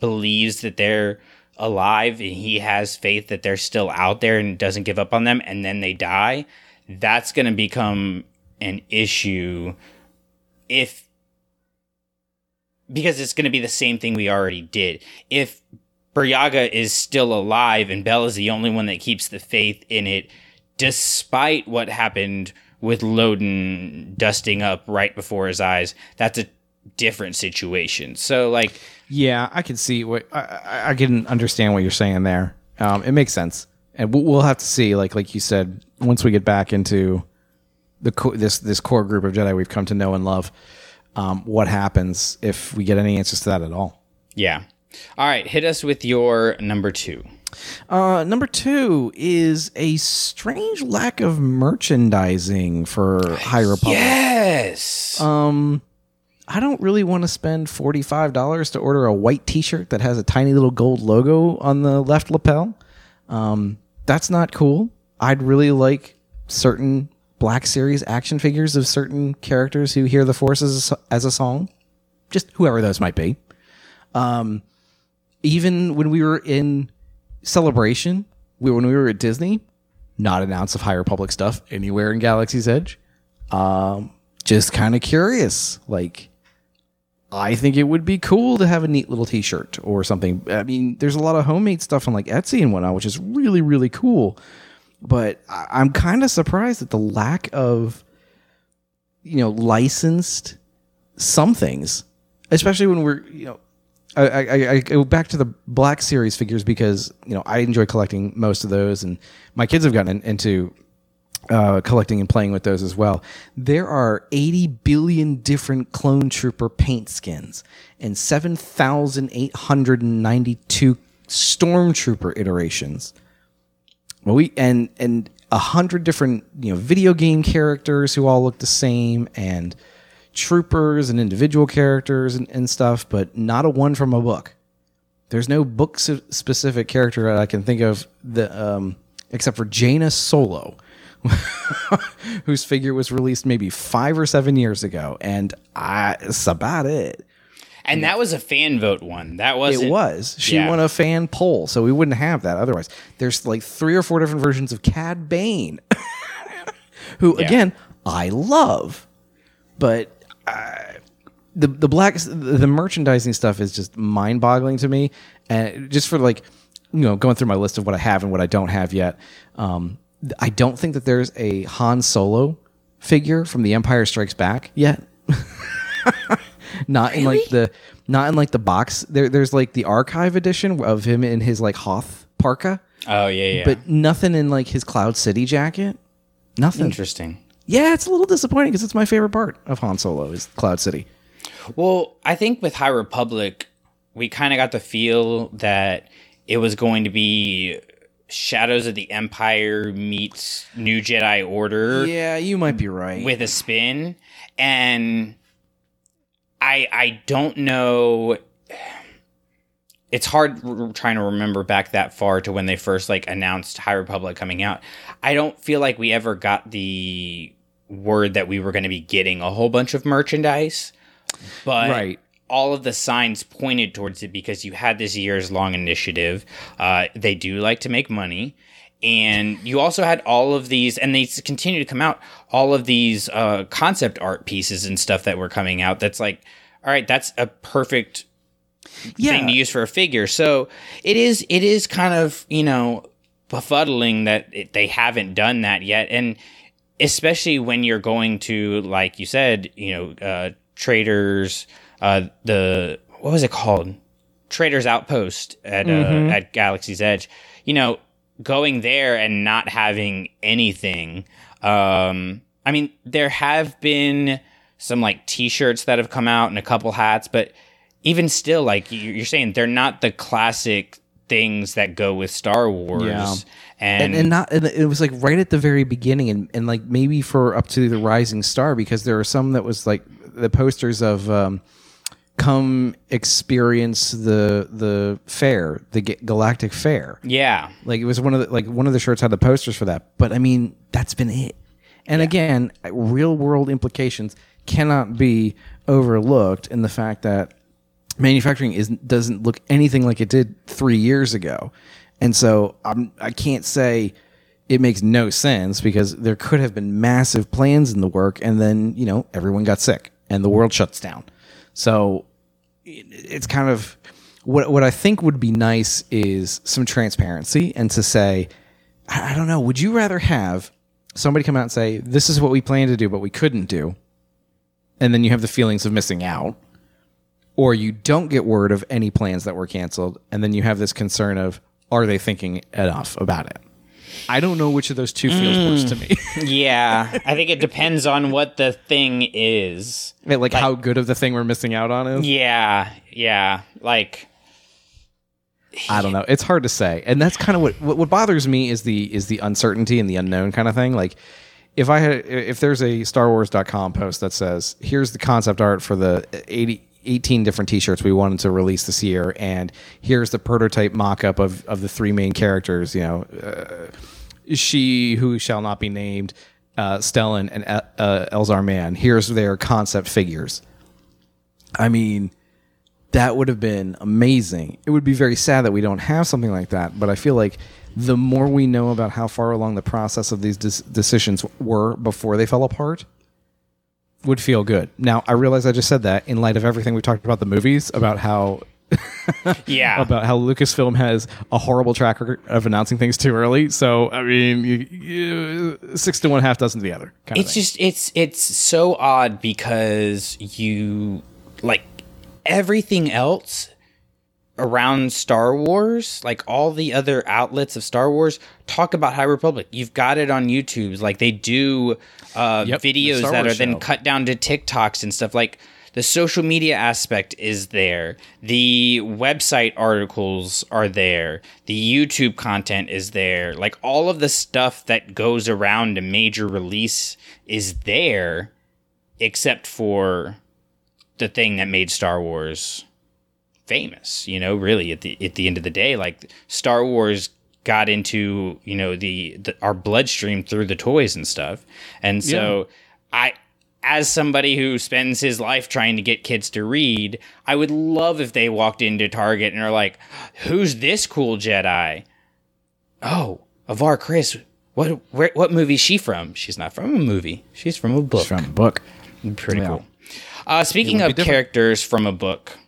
believes that they're alive and he has faith that they're still out there and doesn't give up on them, and then they die, that's going to become an issue if because it's going to be the same thing we already did. If Burryaga is still alive and Bell is the only one that keeps the faith in it, despite what happened with Loden dusting up right before his eyes. That's a different situation. So, like, Yeah, I can see what I, I, can understand what you're saying there. Um, it makes sense, and we'll, we'll have to see. Like like you said, once we get back into the co- this this core group of Jedi we've come to know and love, um, what happens if we get any answers to that at all? yeah. All right, hit us with your number two. Uh, number two is a strange lack of merchandising for High Republic. Yes. Um, I don't really want to spend forty five dollars to order a white T shirt that has a tiny little gold logo on the left lapel. Um, that's not cool. I'd really like certain Black Series action figures of certain characters who hear the Force as a, as a song, just whoever those might be. Um, even when we were in Celebration, we, when we were at Disney, not an ounce of High Republic stuff anywhere in Galaxy's Edge. Um, just kind of curious. Like, I think it would be cool to have a neat little T-shirt or something. I mean, there's a lot of homemade stuff on like Etsy and whatnot, which is really really cool. But I- I'm kind of surprised at the lack of, you know, licensed some things, especially when we're you know. I, I, I go back to the Black Series figures because you know I enjoy collecting most of those, and my kids have gotten in, into uh, collecting and playing with those as well. There are 80 billion different clone trooper paint skins and 7,892 stormtrooper iterations. We and and a hundred different you know video game characters who all look the same and troopers and individual characters and, and stuff, but not a one from a book. There's no book specific character that I can think of the um, except for Jaina Solo, whose figure was released maybe five or seven years ago, and I, that's about it. And that was a fan vote one. That was It was. She yeah. won a fan poll, so we wouldn't have that otherwise. There's like three or four different versions of Cad Bane, who Yeah. again I love, but uh, the the black the merchandising stuff is just mind boggling to me. And just for like you know going through my list of what I have and what I don't have yet, um, I don't think that there's a Han Solo figure from The Empire Strikes Back yet. not in like the not in like the box. There, there's like the archive edition of him in his like Hoth parka, Oh yeah, yeah. but nothing in like his Cloud City jacket. Nothing. interesting. Yeah, it's a little disappointing because it's my favorite part of Han Solo is Cloud City. Well, I think with High Republic, we kind of got the feel that it was going to be Shadows of the Empire meets New Jedi Order Yeah, you might be right. with a spin, and I I don't know. It's hard r- trying to remember back that far to when they first like announced High Republic coming out. I don't feel like we ever got the word that we were going to be getting a whole bunch of merchandise, but Right. all of the signs pointed towards it because you had this years long initiative. Uh, they do like to make money. And you also had all of these, and they continue to come out, all of these uh, concept art pieces and stuff that were coming out. That's like, all right, that's a perfect thing to use for a figure. So it is it is kind of you know befuddling that it, they haven't done that yet, and especially when you're going to like you said, you know, uh, traders, uh, the what was it called? Traders Outpost at uh, at Galaxy's Edge. You know, going there and not having anything. Um, I mean, there have been some like T-shirts that have come out and a couple hats, but even still, like you- you're saying, they're not the classic things that go with Star Wars. Yeah. And, and, and not and it was like right at the very beginning and, and like maybe for up to the rising star because there are some that was like the posters of um come experience the the fair the Ga- galactic fair. Yeah, like it was one of the like one of the shirts had the posters for that but i mean that's been it. And again real world implications cannot be overlooked in the fact that manufacturing is doesn't look anything like it did three years ago, and so I'm I can't say it makes no sense because there could have been massive plans in the work, and then you know everyone got sick and the world shuts down. So it's kind of what what I think would be nice is some transparency and to say, I, don't know, would you rather have somebody come out and say, "This is what we planned to do, but we couldn't do," and then you have the feelings of missing out, or you don't get word of any plans that were canceled, and then you have this concern of, are they thinking enough about it? I don't know which of those two feels worse to me. Mm. Yeah, I think it depends on what the thing is. like, how good of the thing we're missing out on is. Yeah, yeah. Like, I don't know. It's hard to say, and that's kind of what, what what bothers me is the is the uncertainty and the unknown kind of thing. Like, if I had if there's a StarWars.com post that says here's the concept art for the 80, 18 different T-shirts we wanted to release this year, and here's the prototype mock-up of of the three main characters. You know, uh, she who shall not be named, uh, Stellan and uh, uh, Elzar Mann. Here's their concept figures. I mean, that would have been amazing. It would be very sad that we don't have something like that, but I feel like the more we know about how far along the process of these decisions were before they fell apart, would feel good. Now, I realize I just said that in light of everything we talked about the movies about how yeah, about how Lucasfilm has a horrible track record of announcing things too early. So, I mean, you, you, six to one, half dozen to the other. Kind it's just it's it's so odd because you like everything else around Star Wars, like all the other outlets of Star Wars, talk about High Republic. You've got it on YouTube. Like they do uh, Yep, videos that are Wars then cut down to TikToks and stuff. Like the social media aspect is there. The website articles are there. The YouTube content is there. Like all of the stuff that goes around a major release is there, except for the thing that made Star Wars famous. You know, really at the at the end of the day, like Star Wars got into you know the, the our bloodstream through the toys and stuff, and so I. As somebody who spends his life trying to get kids to read, I would love if they walked into Target and are like, "Who's this cool Jedi?" Oh, Avar Kriss. What where, what movie is she from? She's not from a movie. She's from a book. from the book. Pretty Yeah. cool. Uh, speaking of different. characters from a book,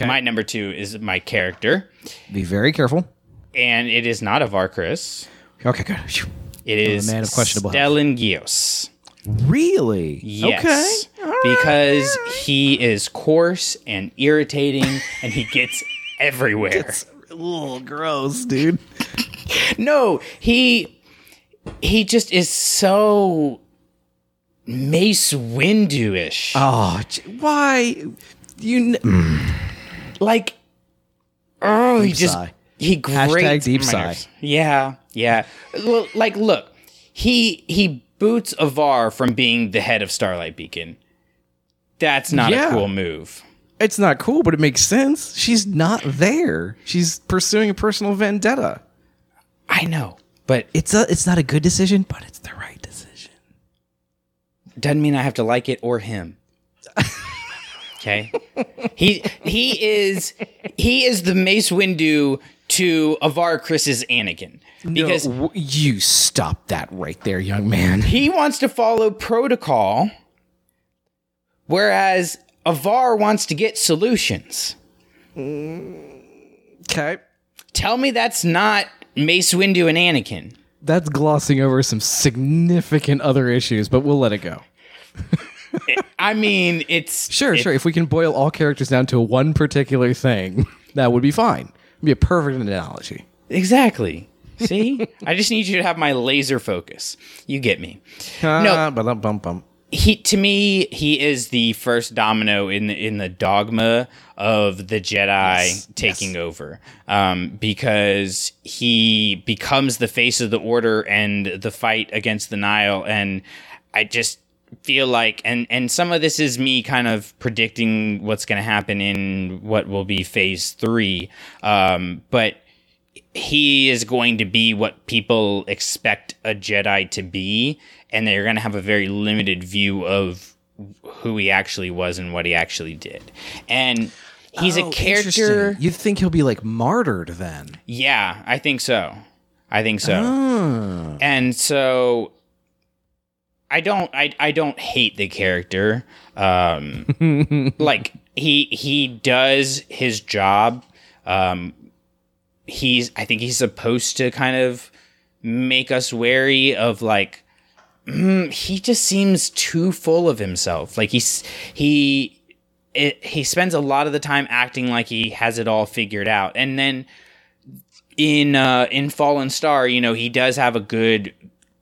my number two is my character, Be very careful. and it is not Avar Kriss. Okay, good. It is man of questionable. Stellan Gios. Really? Yes. Okay. Right. Because he is coarse and irritating, and he gets everywhere. It's a little gross, dude. no, he he just is so Mace Windu-ish. Oh, why? You. Kn- mm. Like oh he Deep just sigh. he Hashtag deep oh my sigh. nerves. yeah yeah Well, like look he he boots avar from being the head of starlight beacon that's not Yeah. a cool move it's not cool, but it makes sense. She's not there. She's pursuing a personal vendetta. i know but It's a. It's not a good decision, but it's the right decision. doesn't mean i have to like it or him okay he he is he is the mace windu to avar kriss's anakin because No, w- you stop that right there, young man. he wants to follow protocol, whereas Avar wants to get solutions. Okay. Tell me that's not Mace Windu and Anakin. That's glossing over some significant other issues, but we'll let it go. I mean, it's Sure, it- sure. If we can boil all characters down to one particular thing, that would be fine. It'd be a perfect analogy. Exactly. See, I just need you to have my laser focus. You get me. No, but bum bum. he to me he is the first domino in the, in the dogma of the Jedi taking over um, because he becomes the face of the order and the fight against the Nihil and I just feel like and and some of this is me kind of predicting what's going to happen in what will be phase 3 um, but he is going to be what people expect a Jedi to be, and they're going to have a very limited view of who he actually was and what he actually did. And he's Oh, a character. You think he'll be like martyred then? Yeah, I think so. I think so. Oh. And so I don't I I don't hate the character. Um like he he does his job Um, he's I think he's supposed to kind of make us wary of like mm, he just seems too full of himself. Like he's he it, he spends a lot of the time acting like he has it all figured out, and then in uh, in Fallen Star, you know, he does have a good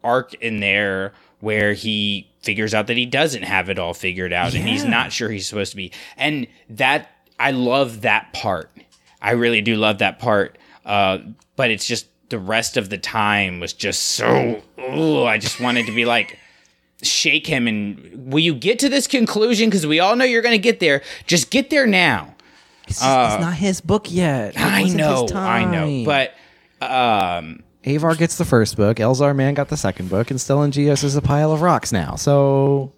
arc in there where he figures out that he doesn't have it all figured out and he's not sure he's supposed to be. And that I love that part. I really do love that part. Uh, but it's just the rest of the time was just so. Ugh, I just wanted to be like. Shake him and will you get to this conclusion? Because we all know you're going to get there. Just get there now. It's, it's not his book yet. It I know, I know, but um, Avar gets the first book. Elzar Mann got the second book, and Stellan Gios is a pile of rocks now. So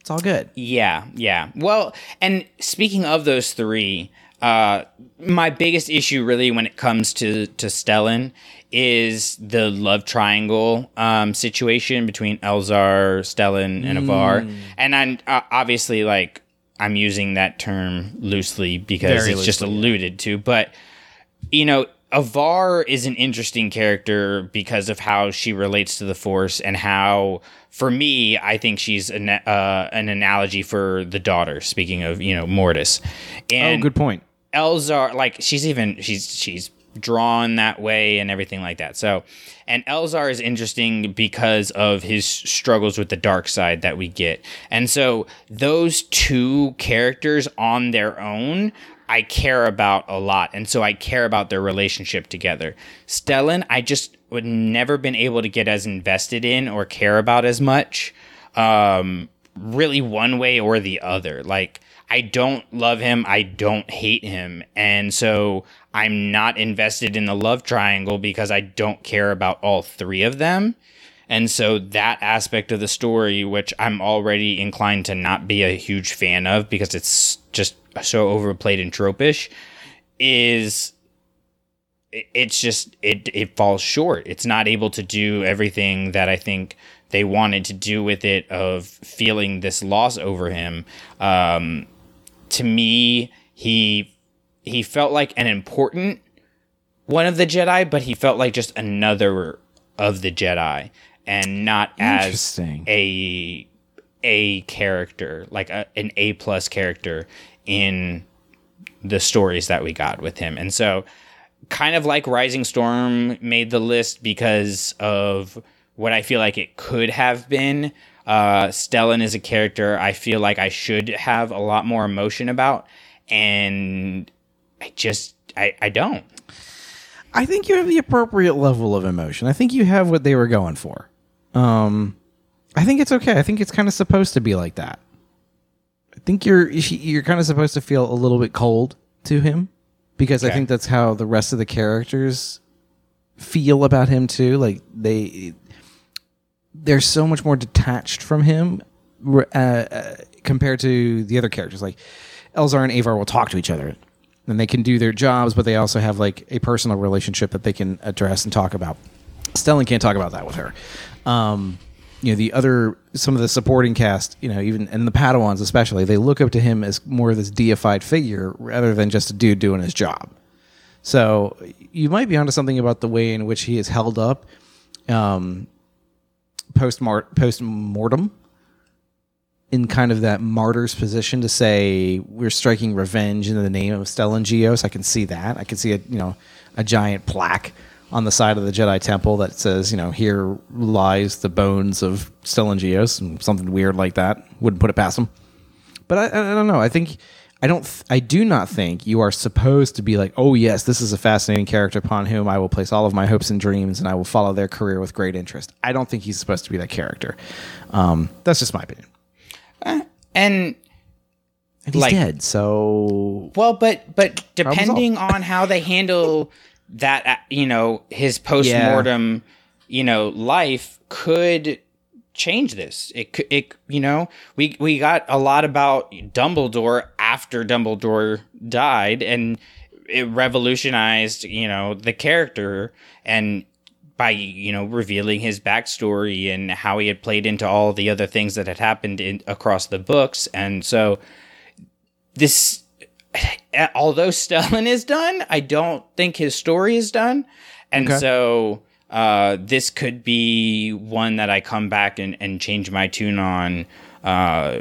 it's all good. Yeah, yeah. Well, and speaking of those three, uh, my biggest issue really when it comes to to Stellan is the love triangle um, situation between Elzar, Stellan, and Avar. And I'm uh, obviously like I'm using that term loosely because Very it's just loosely, yeah. alluded to, but you know, Avar is an interesting character because of how she relates to the Force and how, for me, I think she's an, uh, an analogy for the daughter. Speaking of, you know, Mortis, and oh, good point. Elzar, like she's even she's she's drawn that way and everything like that. So, and Elzar is interesting because of his struggles with the dark side that we get. And so those two characters on their own I care about a lot. And so I care about their relationship together. Stellan, I just would never been able to get as invested in or care about as much. Um, really one way or the other. Like I don't love him, I don't hate him. And so I'm not invested in the love triangle because I don't care about all three of them. And so that aspect of the story, which I'm already inclined to not be a huge fan of because it's just so overplayed and tropish, is it's just it it falls short. It's not able to do everything that I think they wanted to do with it of feeling this loss over him. Um, to me, he he felt like an important one of the Jedi, but he felt like just another of the Jedi, and not as a a character, like a, an A plus character in the stories that we got with him. And so, kind of like Rising Storm made the list because of what I feel like it could have been. Uh, Stellan is a character I feel like I should have a lot more emotion about, and I just I, I don't. I think you have the appropriate level of emotion. I think you have what they were going for. Um, I think it's okay. I think it's kind of supposed to be like that. I think you're you're kind of supposed to feel a little bit cold to him because I think that's how the rest of the characters feel about him too. Like they they're so much more detached from him uh, uh, compared to the other characters. Like Elzar and Avar will talk to each other, and they can do their jobs, but they also have like a personal relationship that they can address and talk about. Stellan can't talk about that with her. Um, you know, the other some of the supporting cast, you know, even and the Padawans especially, they look up to him as more of this deified figure rather than just a dude doing his job. So you might be onto something about the way in which he is held up um, post mortem in kind of that martyr's position to say we're striking revenge in the name of Stellan Gios. I can see that. I can see a you know a giant plaque on the side of the Jedi Temple that says you know here lies the bones of Stellan Gios and something weird like that. Wouldn't put it past him. But I, I don't know. I think I don't. Th- I do not think you are supposed to be like, oh yes, this is a fascinating character upon whom I will place all of my hopes and dreams, and I will follow their career with great interest. I don't think he's supposed to be that character. Um, that's just my opinion. And And he's Like- dead, so Well, but but depending on how they handle that, uh, you know, his post mortem, you know, life could change this. It could, it, you know, we we got a lot about Dumbledore after Dumbledore died, and it revolutionized, you know, the character and by you know revealing his backstory and how he had played into all the other things that had happened in across the books and so this although Stellan is done, I don't think his story is done. And Okay. so uh, this could be one that I come back and, and change my tune on, uh,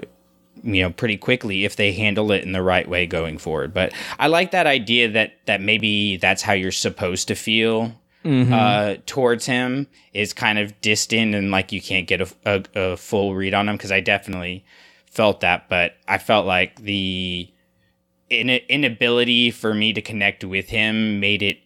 you know, pretty quickly if they handle it in the right way going forward. But I like that idea that that maybe that's how you're supposed to feel uh, towards him is kind of distant and like you can't get a, a, a full read on him because I definitely felt that, but I felt like the in- inability for me to connect with him made it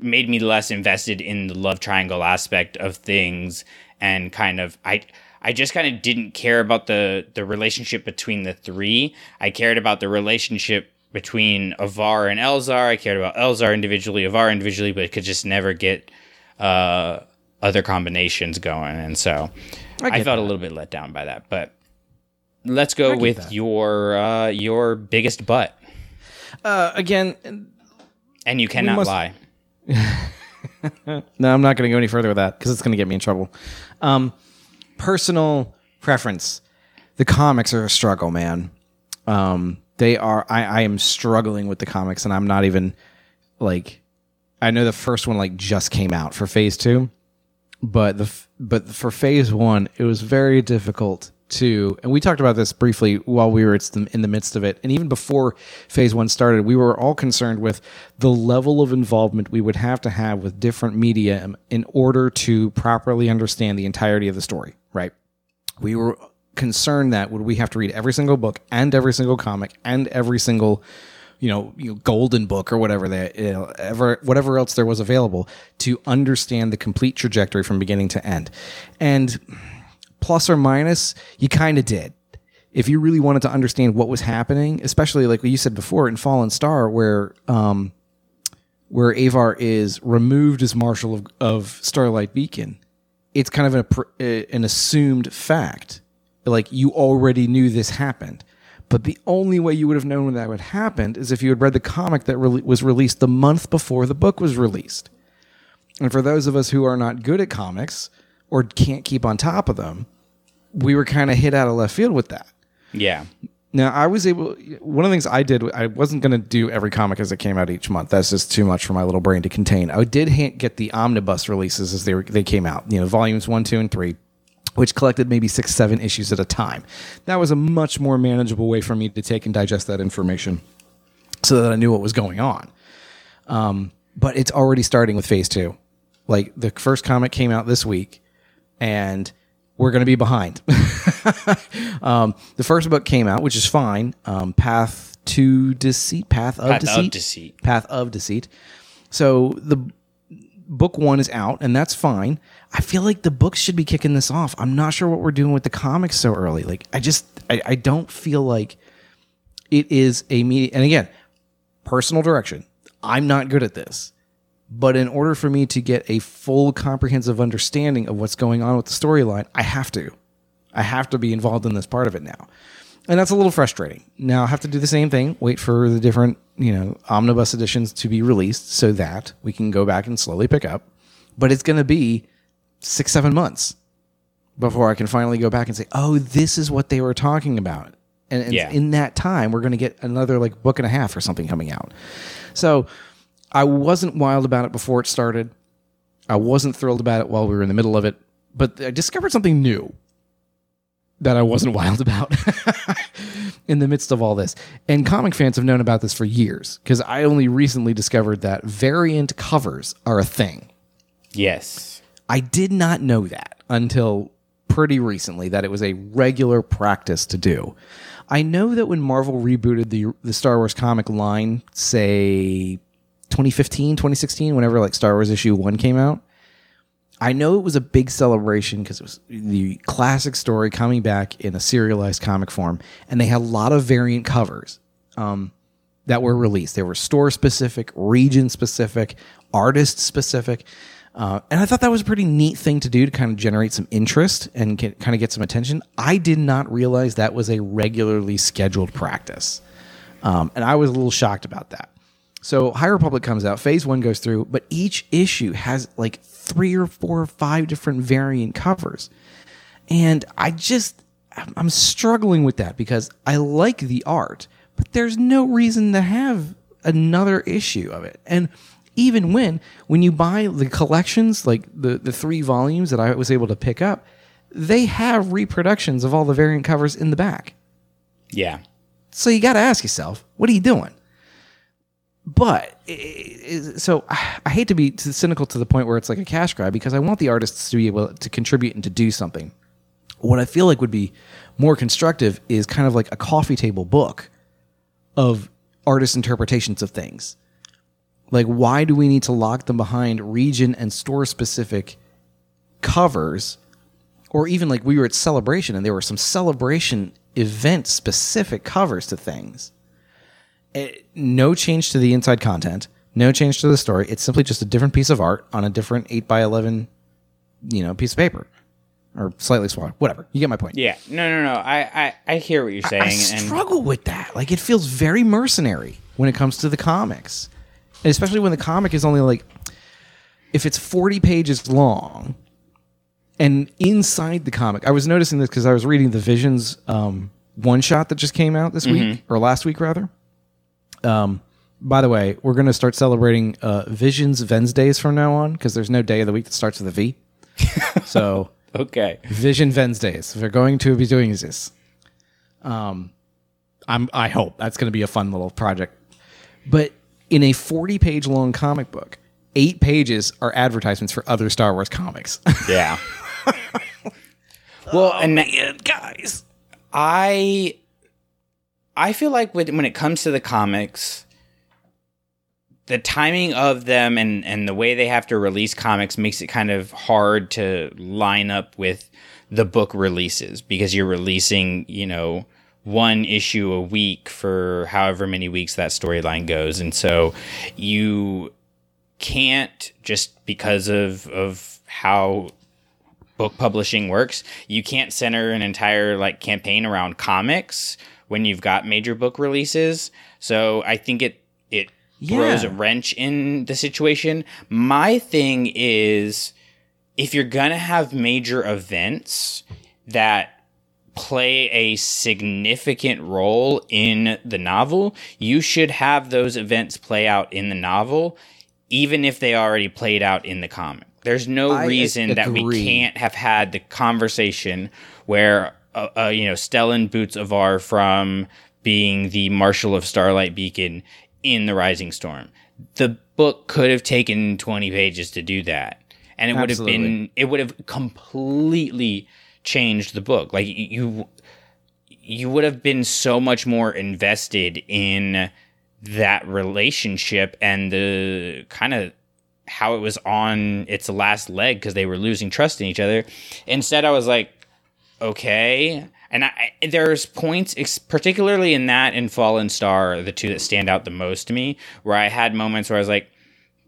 made me less invested in the love triangle aspect of things and kind of I I just kind of didn't care about the the relationship between the three. I cared about the relationship between Avar and Elzar. I cared about Elzar individually, Avar individually, but could just never get uh, other combinations going. And so I, get felt a little bit let down by that. But let's go with your uh, your biggest butt, Uh, again, and you cannot must- lie. No, I'm not going to go any further with that because it's going to get me in trouble. Um, personal preference. The comics are a struggle, man. Um, they are. I, I am struggling with the comics, and I'm not even like. I know the first one like just came out for Phase Two, but the f- but for Phase One, it was very difficult to. And we talked about this briefly while we were in the midst of it, and even before Phase One started, we were all concerned with the level of involvement we would have to have with different media in order to properly understand the entirety of the story. Right? we were concerned that would we have to read every single book and every single comic and every single you know, you know golden book or whatever that you know, ever whatever else there was available to understand the complete trajectory from beginning to end and plus or minus you kind of did if you really wanted to understand what was happening especially like you said before in fallen star where um where avar is removed as marshal of, of starlight beacon it's kind of an, an assumed fact. Like you already knew this happened. But the only way you would have known that would happened is if you had read the comic that re- was released the month before the book was released. And for those of us who are not good at comics or can't keep on top of them, we were kind of hit out of left field with that. Yeah. Now I was able. One of the things I did, I wasn't going to do every comic as it came out each month. That's just too much for my little brain to contain. I did get the omnibus releases as they were, they came out. You know, volumes one, two, and three, which collected maybe six, seven issues at a time. That was a much more manageable way for me to take and digest that information, so that I knew what was going on. Um, but it's already starting with phase two. Like the first comic came out this week, and we're going to be behind. um, the first book came out, which is fine. Um, Path to Deceit, Path of Path of Deceit, Deceit. Path of Deceit. So the book one is out, and that's fine. I feel like the books should be kicking this off. I'm not sure what we're doing with the comics so early. Like, I just, I, I don't feel like it is a media. And again, personal direction. I'm not good at this. But in order for me to get a full comprehensive understanding of what's going on with the storyline, I have to. I have to be involved in this part of it now. And that's a little frustrating. Now I have to do the same thing, wait for the different, you know, omnibus editions to be released so that we can go back and slowly pick up. But it's going to be six, seven months before I can finally go back and say, oh, this is what they were talking about. And, and Yeah. in that time, we're going to get another like book and a half or something coming out. So I wasn't wild about it before it started. I wasn't thrilled about it while we were in the middle of it, but I discovered something new that I wasn't wild about in the midst of all this. And comic fans have known about this for years because I only recently discovered that variant covers are a thing. Yes. I did not know that until pretty recently that it was a regular practice to do. I know that when Marvel rebooted the the Star Wars comic line, say 2015, 2016, whenever like Star Wars issue 1 came out, I know it was a big celebration because it was the classic story coming back in a serialized comic form, and they had a lot of variant covers um, that were released. They were store specific, region specific, artist specific. Uh, and I thought that was a pretty neat thing to do to kind of generate some interest and get, kind of get some attention. I did not realize that was a regularly scheduled practice. Um, and I was a little shocked about that. So High Republic comes out, phase one goes through, but each issue has like three or four or five different variant covers. And I just, I'm- I'm struggling with that because I like the art, but there's no reason to have another issue of it. And even when when you buy the collections, like the the three volumes that I was able to pick up, they have reproductions of all the variant covers in the back. Yeah. So you got to ask yourself, what are you doing? But so I hate to be cynical to the point where it's like a cash grab because I want the artists to be able to contribute and to do something. What I feel like would be more constructive is kind of like a coffee table book of artist interpretations of things. Like, why do we need to lock them behind region and store specific covers? Or even like we were at Celebration and there were some Celebration event specific covers to things. Eh, no change to the inside content, no change to the story. It's simply just a different piece of art on a different 8 by 11 you know, piece of paper or slightly smaller, whatever. You get my point. Yeah. No, no, no. I, I, I hear what you're saying. I and struggle with that. Like it feels very mercenary when it comes to the comics, and especially when the comic is only like if it's forty pages long, and inside the comic, I was noticing this because I was reading the Visions um, one shot that just came out this week or last week rather. Um, by the way, we're going to start celebrating uh, Visions Wednesdays from now on because there's no day of the week that starts with a V. so okay. Vision Wednesdays. We're going to be doing this. Um, I'm. I hope that's going to be a fun little project. But in a 40 page long comic book, eight pages are advertisements for other Star Wars comics. Yeah. well, and guys. I I feel like with, when it comes to the comics, the timing of them and and the way they have to release comics makes it kind of hard to line up with the book releases because you're releasing, you know, one issue a week for however many weeks that storyline goes. And so you can't just because of of how book publishing works. You can't center an entire like campaign around comics when you've got major book releases. So I think it it throws a wrench in the situation. My thing is if you're going to have major events that play a significant role in the novel, you should have those events play out in the novel even if they already played out in the comic. There's no I reason that we can't have had the conversation where, uh, uh, you know, Stellan Boots Avar from being the Marshal of Starlight Beacon in The Rising Storm. The book could have taken 20 pages to do that. And it would have been, it would have completely changed the book. Like you, you would have been so much more invested in that relationship and the kind of how it was on its last leg because they were losing trust in each other. Instead, I was like, okay. And I, there's points, ex- particularly in that and Fallen Star, are the two that stand out the most to me, where I had moments where I was like,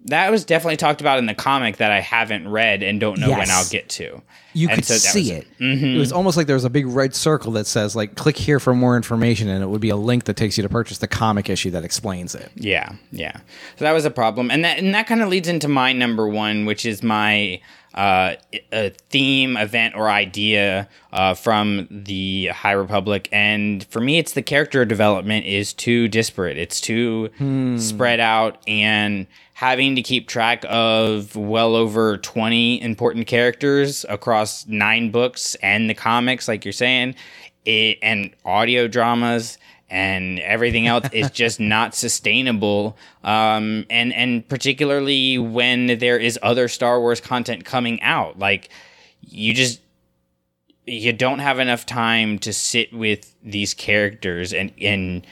that was definitely talked about in the comic that I haven't read and don't know when I'll get to. You And could so see was- Mm-hmm. it. It was almost like there was a big red circle that says like click here for more information and it would be a link that takes you to purchase the comic issue that explains it. Yeah, yeah. So that was a problem, and that and that kind of leads into my number one, which is my uh, a theme, event, or idea uh, from the High Republic. And for me, it's the character development is too disparate. It's too spread out, and having to keep track of well over twenty important characters across nine books and the comics, like you're saying, it, and audio dramas and everything else is just not sustainable. Um, and and particularly when there is other Star Wars content coming out, like you just you don't have enough time to sit with these characters and and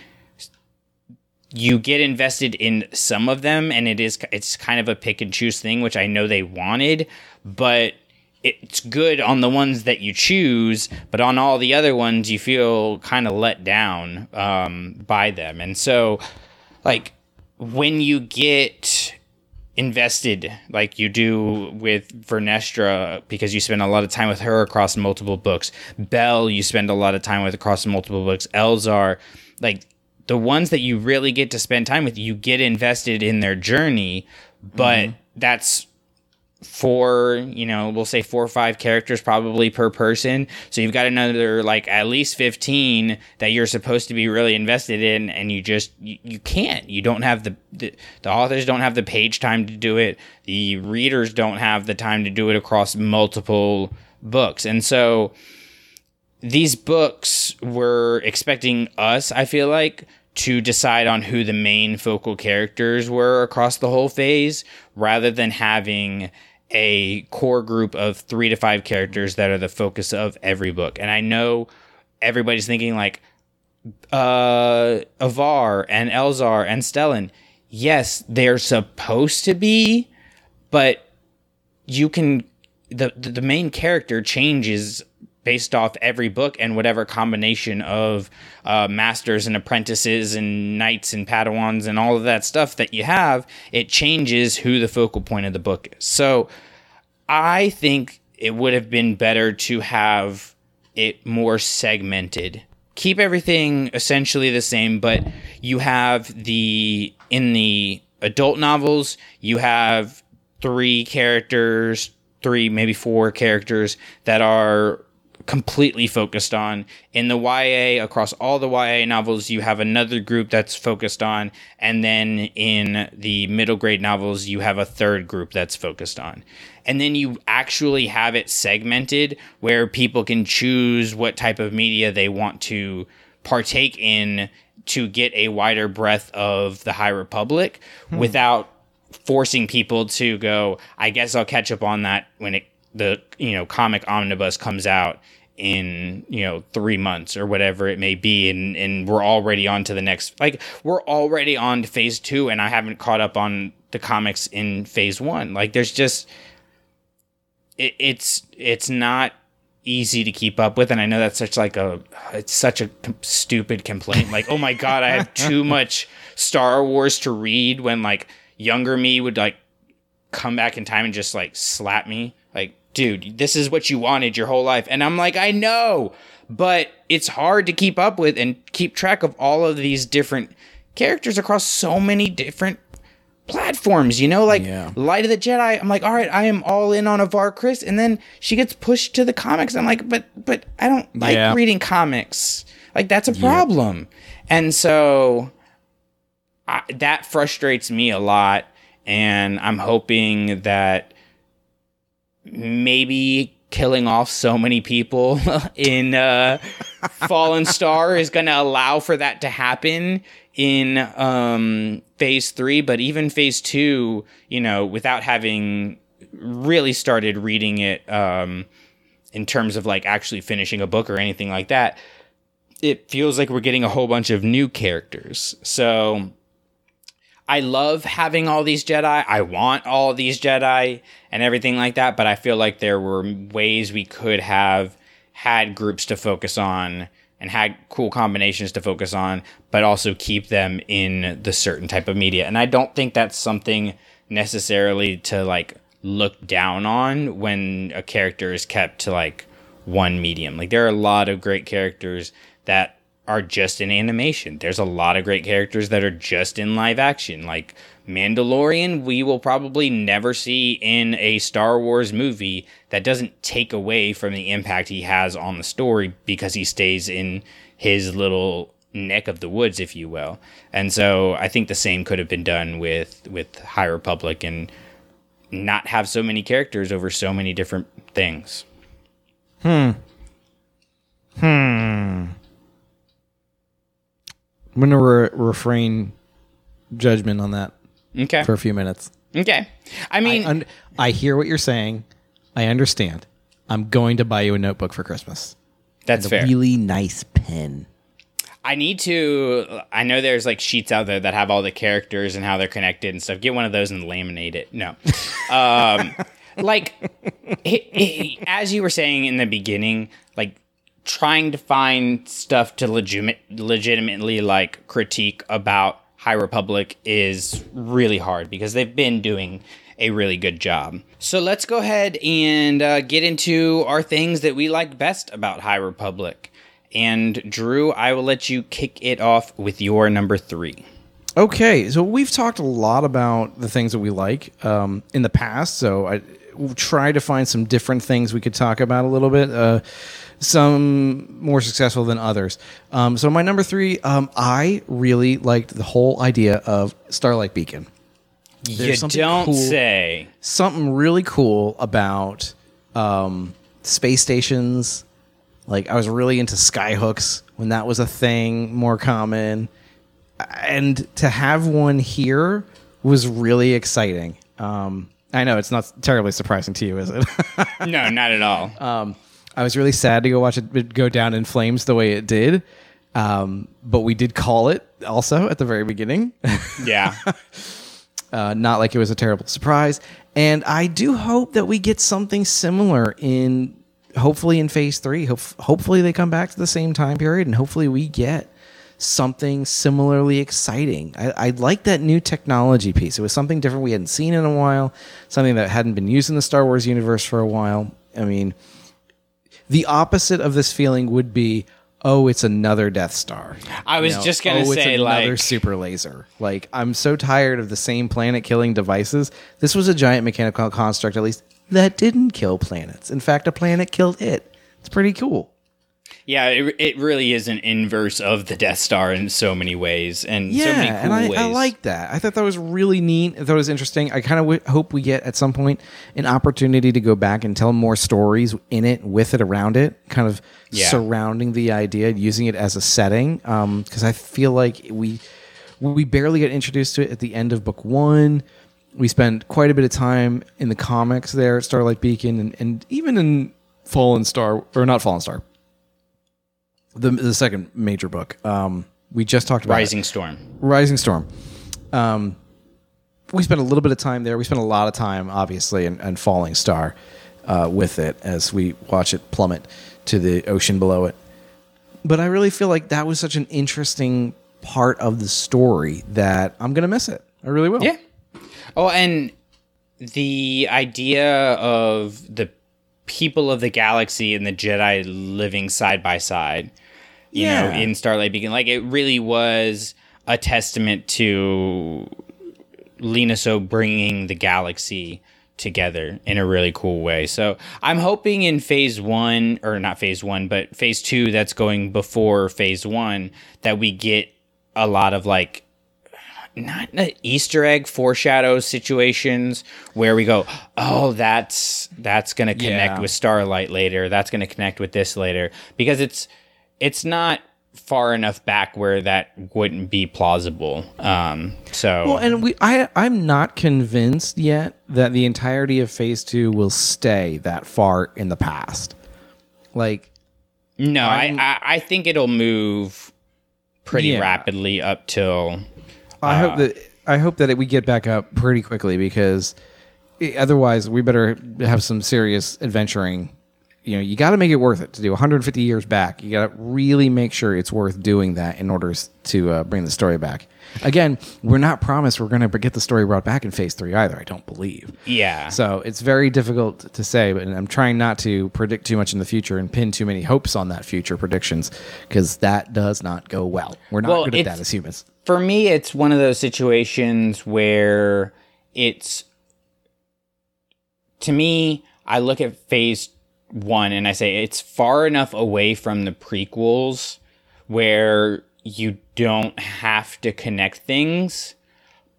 you get invested in some of them and it is it's kind of a pick and choose thing which i know they wanted but it's good on the ones that you choose but on all the other ones you feel kind of let down um, by them and so like when you get invested like you do with Vernestra because you spend a lot of time with her across multiple books. Bell, you spend a lot of time with across multiple books. Elzar, like the ones that you really get to spend time with, you get invested in their journey, but that's four, you know, we'll say four or five characters probably per person. So you've got another like at least 15 that you're supposed to be really invested in and you just you, you can't. You don't have the, the the authors don't have the page time to do it. The readers don't have the time to do it across multiple books. And so these books were expecting us, I feel like, to decide on who the main focal characters were across the whole phase rather than having a core group of three to five characters that are the focus of every book. And I know everybody's thinking like uh Avar and Elzar and Stellan. Yes, they're supposed to be, but you can the the main character changes based off every book and whatever combination of uh, masters and apprentices and knights and padawans and all of that stuff that you have it changes who the focal point of the book is. So i think it would have been better to have it more segmented. Keep everything essentially the same but you have the in the adult novels you have three characters three maybe four characters that are completely focused on. In the YA, across all the YA novels, you have another group that's focused on. And then in the middle grade novels, you have a third group that's focused on. And then you actually have it segmented where people can choose what type of media they want to partake in to get a wider breadth of the High Republic hmm. without forcing people to go, I guess I'll catch up on that when it the you know comic omnibus comes out in you know three months or whatever it may be and and we're already on to the next like we're already on to phase two and i haven't caught up on the comics in phase one. Like there's just it, it's it's not easy to keep up with and i know that's such like a it's such a stupid complaint like oh my god i have too much star wars to read when like younger me would like come back in time and just like slap me dude, this is what you wanted your whole life. And I'm like, I know, but it's hard to keep up with and keep track of all of these different characters across so many different platforms, you know, like yeah. Light of the Jedi. I'm like, all right, I am all in on Avar Kriss, and then she gets pushed to the comics. I'm like, but but I don't like yeah. reading comics. Like that's a problem, and so I, that frustrates me a lot. And I'm hoping that maybe killing off so many people in uh, Fallen Star is going to allow for that to happen in um, phase three. But even phase two, you know, without having really started reading it um, in terms of like actually finishing a book or anything like that, it feels like we're getting a whole bunch of new characters. So I love having all these Jedi. I want all these Jedi and everything like that, but I feel like there were ways we could have had groups to focus on and had cool combinations to focus on, but also keep them in the certain type of media. And I don't think that's something necessarily to like look down on when a character is kept to like one medium. Like there are a lot of great characters that are just in animation. There's a lot of great characters that are just in live action. Like Mandalorian, we will probably never see in a Star Wars movie that doesn't take away from the impact he has on the story because he stays in his little neck of the woods, if you will. And so I think the same could have been done with with High Republic and not have so many characters over so many different things. Hmm. Hmm. I'm gonna re- refrain judgment on that. Okay. For a few minutes. Okay. I mean, I, un- I hear what you're saying. I understand. I'm going to buy you a notebook for Christmas. That's fair. A really nice pen. I need to. I know there's like sheets out there that have all the characters and how they're connected and stuff. Get one of those and laminate it. No, um, like it, it, as you were saying in the beginning, like trying to find stuff to legitimate, legitimately like critique about High Republic is really hard because they've been doing a really good job. So let's go ahead and uh, get into our things that we like best about High Republic. And Drew, I will let you kick it off with your number three. Okay, so we've talked a lot about the things that we like um, in the past. So I, will try to find some different things we could talk about a little bit. Uh, some more successful than others. Um, so my number three, um, I really liked the whole idea of Starlight Beacon. you something don't cool- say. Something really cool about um, space stations. Like I was really into skyhooks when that was a thing, more common, and to have one here was really exciting. Um, I know it's not terribly surprising to you, is it? No, not at all. Uh, I was really sad to go watch it go down in flames the way it did. Um, but we did call it also at the very beginning. yeah. uh, not like it was a terrible surprise. And I do hope that we get something similar in hopefully in phase three. Hope, hopefully they come back to the same time period, and hopefully we get something similarly exciting. I, I like that new technology piece. It was something different we hadn't seen in a while, something that hadn't been used in the Star Wars universe for a while. I mean, the opposite of this feeling would be. Oh, it's another Death Star. I was You know, just gonna oh, say it's another like super laser. Like I'm so tired of the same planet killing devices. This was a giant mechanical construct, at least that didn't kill planets. In fact, a planet killed it. It's pretty cool. Yeah, it, it really is an inverse of the Death Star in so many ways and Yeah, so many cool and I, ways. I like that. I thought that was really neat. I thought it was interesting. I kind of w- hope we get at some point an opportunity to go back and tell more stories in it, with it, around it, kind of Yeah. surrounding the idea, using it as a setting. Um, because I feel like we we barely get introduced to it at the end of book one. We spend quite a bit of time in the comics there at Starlight Beacon, and, and even in Fallen Star or not Fallen Star, the the second major book. Um, we just talked about it. Rising Storm. Rising Storm. Um, we spent a little bit of time there. We spent a lot of time, obviously, and, and Fallen Star uh, with it as we watch it plummet to the ocean below it. But I really feel like that was such an interesting part of the story that I'm going to miss it. I really will. Yeah. Oh, and the idea of the people of the galaxy and the Jedi living side by side, you know, in Starlight Beacon, like it really was a testament to Lina Soh bringing the galaxy together in a really cool way. So I'm hoping in phase one, or not phase one, but phase two that's going before phase one, that we get a lot of like not an Easter egg foreshadow situations where we go, oh, that's that's gonna connect Yeah. with Starlight later. That's gonna connect with this later because it's it's not far enough back where that wouldn't be plausible. Um, so Well, and we, I, I'm not convinced yet that the entirety of Phase Two will stay that far in the past. Like, no, I, I I think it'll move pretty Yeah. rapidly up till I hope uh, that I hope that we get back up pretty quickly because eh, otherwise we better have some serious adventuring. You know, you got to make it worth it to do 150 years back. You got to really make sure it's worth doing that in order to uh, bring the story back. Again, we're not promised we're going to get the story brought back in Phase Three either. I don't believe. yeah. So it's very difficult to say, but I'm trying not to predict too much in the future and pin too many hopes on that future predictions because that does not go well. We're not Well, good at that as humans. for me it's one of those situations where it's to me i look at phase one and i say it's far enough away from the prequels where you don't have to connect things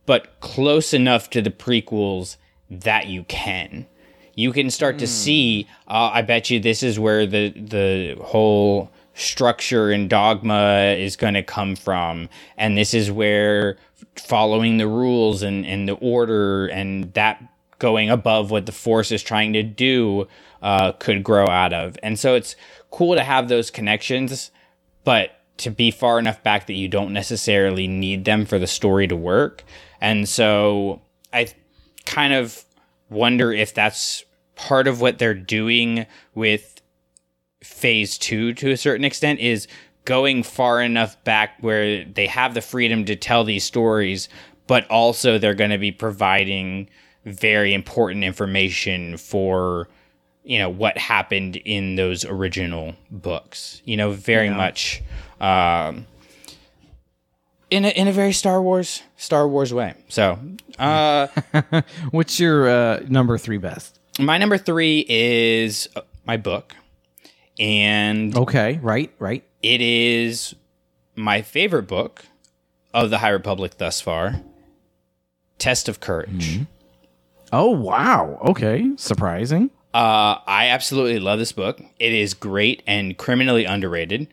but close enough to the prequels that you can. You can start to see uh, i bet you this is where the the whole structure and dogma is going to come from and this is where following the rules and, and the order and that going above what the force is trying to do uh, could grow out of and so it's cool to have those connections but to be far enough back that you don't necessarily need them for the story to work. And so I kind of wonder if that's part of what they're doing with phase two to a certain extent is going far enough back where they have the freedom to tell these stories, but also they're going to be providing very important information for you know what happened in those original books you know very much um in a in a very star wars star wars way so uh What's your uh, number three best? My number three is uh, my book, and Okay, right, right. it is my favorite book of the High Republic thus far. Test of Courage. Oh wow. Okay, surprising. Uh, I absolutely love this book. It is great and criminally underrated.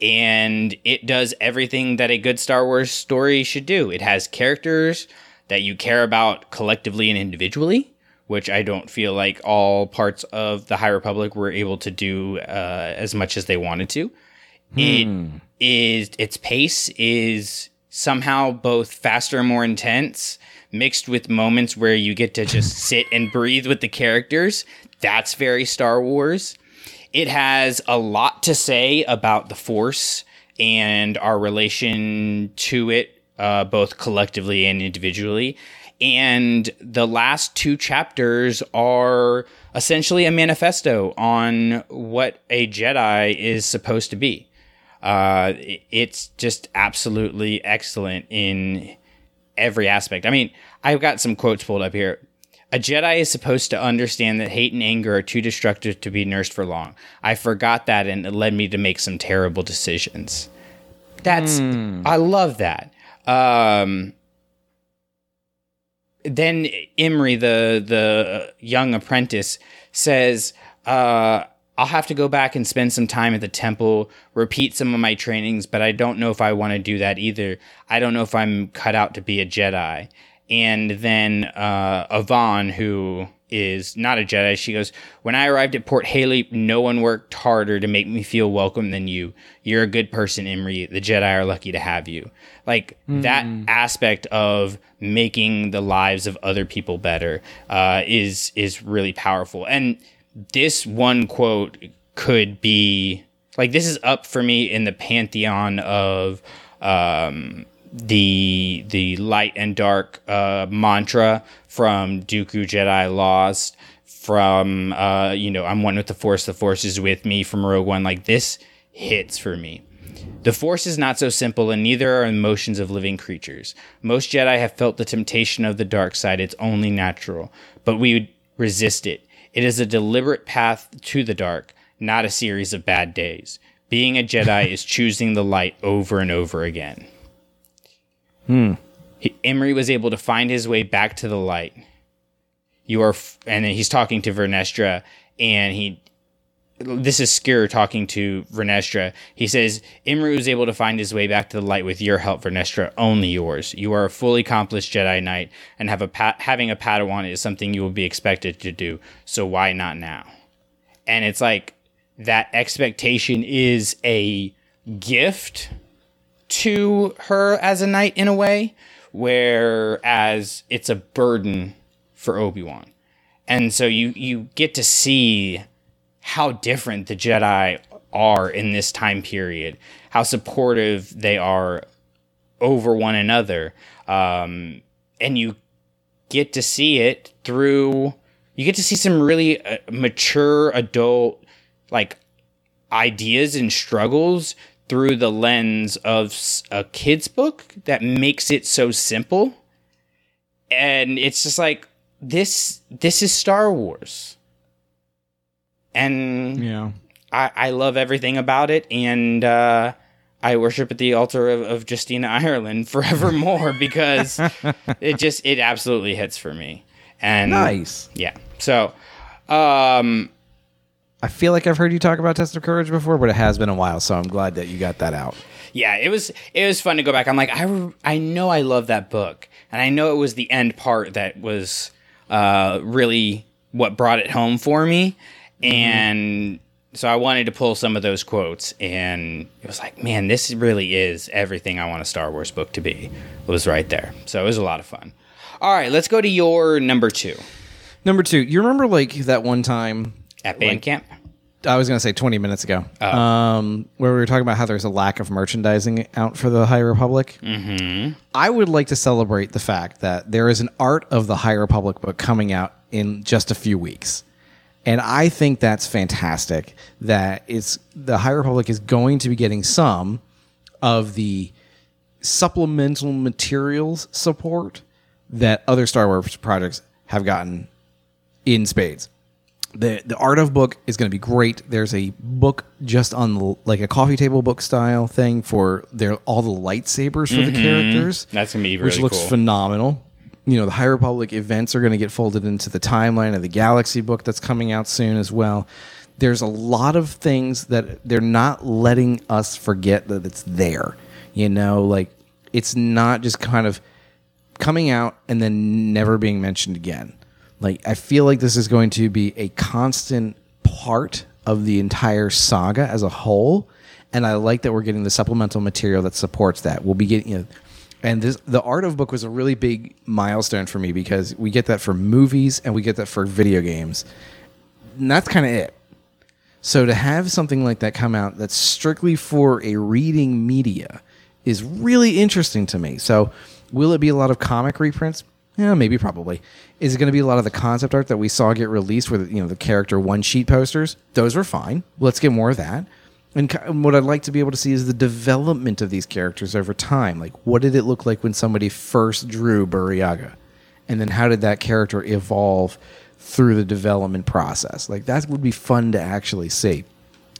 And it does everything that a good Star Wars story should do. It has characters that you care about collectively and individually, which I don't feel like all parts of the High Republic were able to do uh, as much as they wanted to. It is its pace is somehow both faster and more intense, mixed with moments where you get to just sit and breathe with the characters. That's very Star Wars. It has a lot to say about the Force and our relation to it, uh, both collectively and individually. And the last two chapters are essentially a manifesto on what a Jedi is supposed to be. Uh, it's just absolutely excellent in every aspect. I mean, I've got some quotes pulled up here. A Jedi is supposed to understand that hate and anger are too destructive to be nursed for long. I forgot that and it led me to make some terrible decisions. That's I love that. Um then Imri, the the young apprentice, says, uh, "I'll have to go back and spend some time at the temple, repeat some of my trainings, but I don't know if I want to do that either. I don't know if I'm cut out to be a Jedi." And then uh, Avon, who is not a Jedi, she goes, When I arrived at Port Haileap, no one worked harder to make me feel welcome than you. You're a good person, Imri. The Jedi are lucky to have you. Like that aspect of making the lives of other people better uh, is is really powerful. And this one quote could be like this is up for me in the pantheon of um, the the light and dark uh, mantra from Dooku Jedi Lost, from uh, you know I'm one with the Force, the Force is with me from Rogue One. Like this hits for me. The Force is not so simple, and neither are emotions of living creatures. Most Jedi have felt the temptation of the dark side. It's only natural, but we would resist it. It is a deliberate path to the dark, not a series of bad days. Being a Jedi is choosing the light over and over again. Hmm. He, Imri was able to find his way back to the light. You are, f- and then he's talking to Vernestra, and he, this is Skir talking to Vernestra. He says, Imri is able to find his way back to the light with your help, Vernestra, only yours. You are a fully accomplished Jedi Knight, and have a pa- having a Padawan is something you will be expected to do, so why not now? And it's like, that expectation is a gift to her as a knight in a way, whereas it's a burden for Obi-Wan. And so you you get to see how different the Jedi are in this time period, how supportive they are over one another. Um, and you get to see it through you get to see some really uh, mature adult like ideas and struggles through the lens of a kid's book that makes it so simple and it's just like this this is star wars and Yeah. I, I love everything about it, and uh, I worship at the altar of, of Justina Ireland forevermore because it just it absolutely hits for me. And Nice. yeah. So, um, I feel like I've heard you talk about Test of Courage before, but it has been a while, so I'm glad that you got that out. yeah, it was it was fun to go back. I'm like, I re- I know I love that book, and I know it was the end part that was uh, really what brought it home for me, and so I wanted to pull some of those quotes, and it was like, man, this really is everything I want a Star Wars book to be. It was right there, so it was a lot of fun. All right, let's go to your number two Number two, you remember like that one time at Bandcamp. I was going to say 20 minutes ago, um, where we were talking about how there's a lack of merchandising out for the High Republic. Mm-hmm. I would like to celebrate the fact that there is an Art of the High Republic book coming out in just a few weeks. And I think that's fantastic that it's the High Republic is going to be getting some of the supplemental materials support that other Star Wars projects have gotten in spades. the the art of book is going to be great. There's a book just on the, like a coffee table book style thing for their all the lightsabers for the mm-hmm. characters. That's gonna be which looks cool. phenomenal. You know, the High Republic events are going to get folded into the timeline of the Galaxy book that's coming out soon as well. There's a lot of things that they're not letting us forget that it's there. You know, like it's not just kind of coming out and then never being mentioned again. Like I feel like this is going to be a constant part of the entire saga as a whole, and I like that we're getting the supplemental material that supports that. We'll be getting, you know, and this the art of book was a really big milestone for me because we get that for movies and we get that for video games, and that's kind of it. So to have something like that come out that's strictly for a reading media is really interesting to me. So will it be a lot of comic reprints? Yeah, maybe probably. Is it going to be a lot of the concept art that we saw get released with you know the character one sheet posters? Those were fine. Let's get more of that. And what I'd like to be able to see is the development of these characters over time. Like, what did it look like when somebody first drew Burryaga? And then how did that character evolve through the development process? Like, that would be fun to actually see.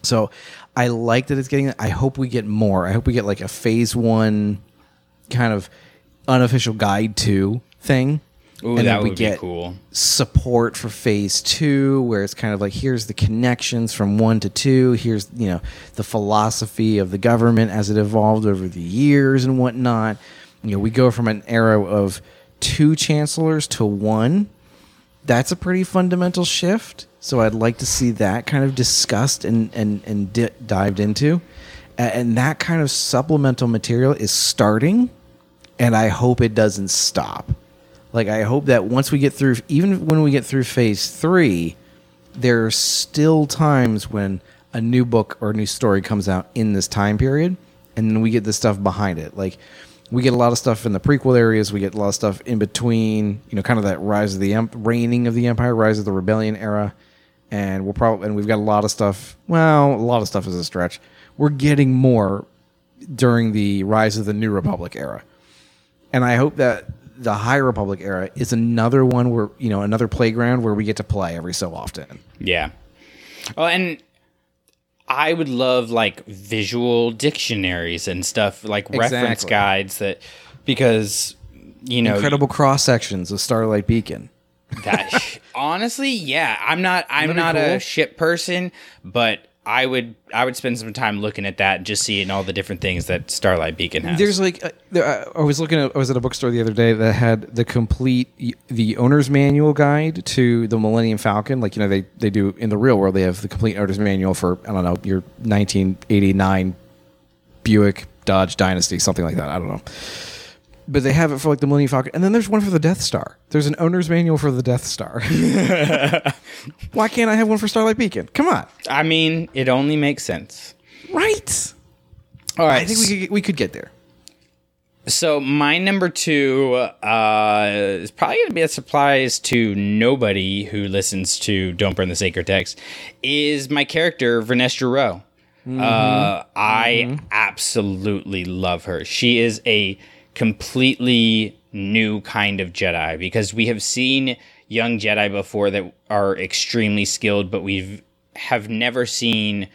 So I like that it's getting. I hope we get more. I hope we get like a phase one kind of unofficial guide to thing. Ooh, then that we would get be cool. support for phase two, where it's kind of like here's the connections from one to two. Here's you know the philosophy of the government as it evolved over the years and whatnot. You know, we go from an era of two chancellors to one. That's a pretty fundamental shift. So I'd like to see that kind of discussed and and and di- dived into, and that kind of supplemental material is starting, and I hope it doesn't stop. Like I hope that once we get through, even when we get through phase three, there are still times when a new book or a new story comes out in this time period, and then we get the stuff behind it. Like we get a lot of stuff in the prequel areas. We get a lot of stuff in between. You know, kind of that rise of the emp- reigning of the empire, rise of the rebellion era, and we'll probably and we've got a lot of stuff. Well, a lot of stuff is a stretch. We're getting more during the rise of the New Republic era and I hope that the High Republic era is another one where you know another playground where we get to play every so often. Yeah. Oh, and I would love like visual dictionaries and stuff, like reference guides that because you know Incredible cross sections of Starlight Beacon. that honestly, yeah. I'm not I'm not cool. a ship person, but I would I would spend some time looking at that and just seeing all the different things that Starlight Beacon has. There's like uh, uh, I was looking at I was at a bookstore the other day that had the complete the owner's manual guide to the Millennium Falcon. Like you know they they do in the real world they have the complete owner's manual for I don't know your 1989 Buick Dodge Dynasty something like that. I don't know. But they have it for like the Millennium Falcon, and then there's one for the Death Star. There's an owner's manual for the Death Star. Why can't I have one for Starlight Beacon? Come on, I mean, it only makes sense. right? All right. I think we could we could get there. So my number two uh, is probably going to be a surprise to nobody who listens to "Don't Burn the Sacred Text." Is my character Vernestra Rowe? Uh, I absolutely love her. She is a completely new kind of Jedi because we have seen young Jedi before that are extremely skilled, but we've have never seen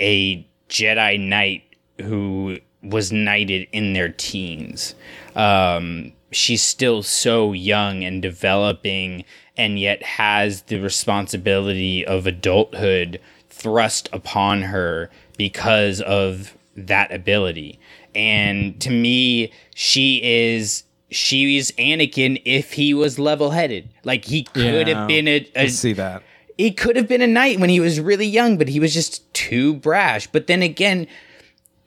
a Jedi Knight who was knighted in their teens. Um, she's still so young and developing, and yet has the responsibility of adulthood thrust upon her because of that ability. And to me, she is she she's Anakin if he was level headed. Like he could Yeah. have been a, see that. he could have been a knight when he was really young, but he was just too brash. But then again,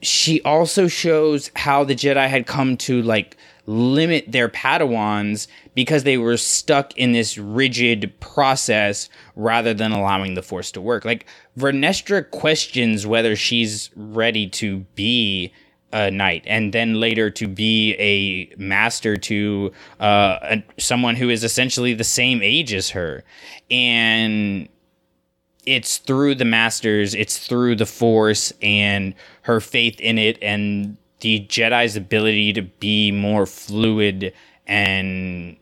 she also shows how the Jedi had come to like limit their Padawans because they were stuck in this rigid process rather than allowing the Force to work. Like Vernestra questions whether she's ready to be a knight and then later to be a master to uh, a, someone who is essentially the same age as her. And it's through the masters, it's through the force and her faith in it and the Jedi's ability to be more fluid and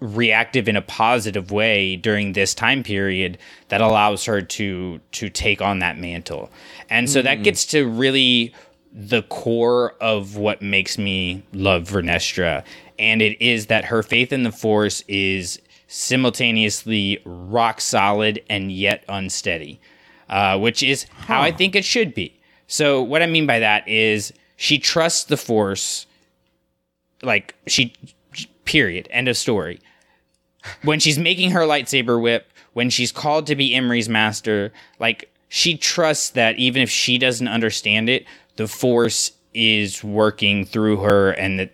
reactive in a positive way during this time period that allows her to to take on that mantle. And so that gets to really the core of what makes me love Vernestra. And it is that her faith in the Force is simultaneously rock solid and yet unsteady, uh, which is how I think it should be. So, what I mean by that is she trusts the Force, like, she, period, end of story. When she's making her lightsaber whip, when she's called to be Imri's master, like, she trusts that even if she doesn't understand it, the Force is working through her and that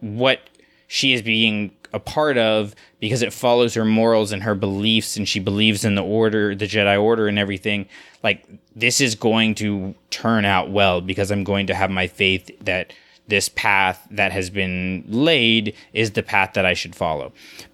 what she is being a part of because it follows her morals and her beliefs and she believes in the order the jedi order and everything like this is going to turn out well because i'm going to have my faith that this path that has been laid is the path that i should follow.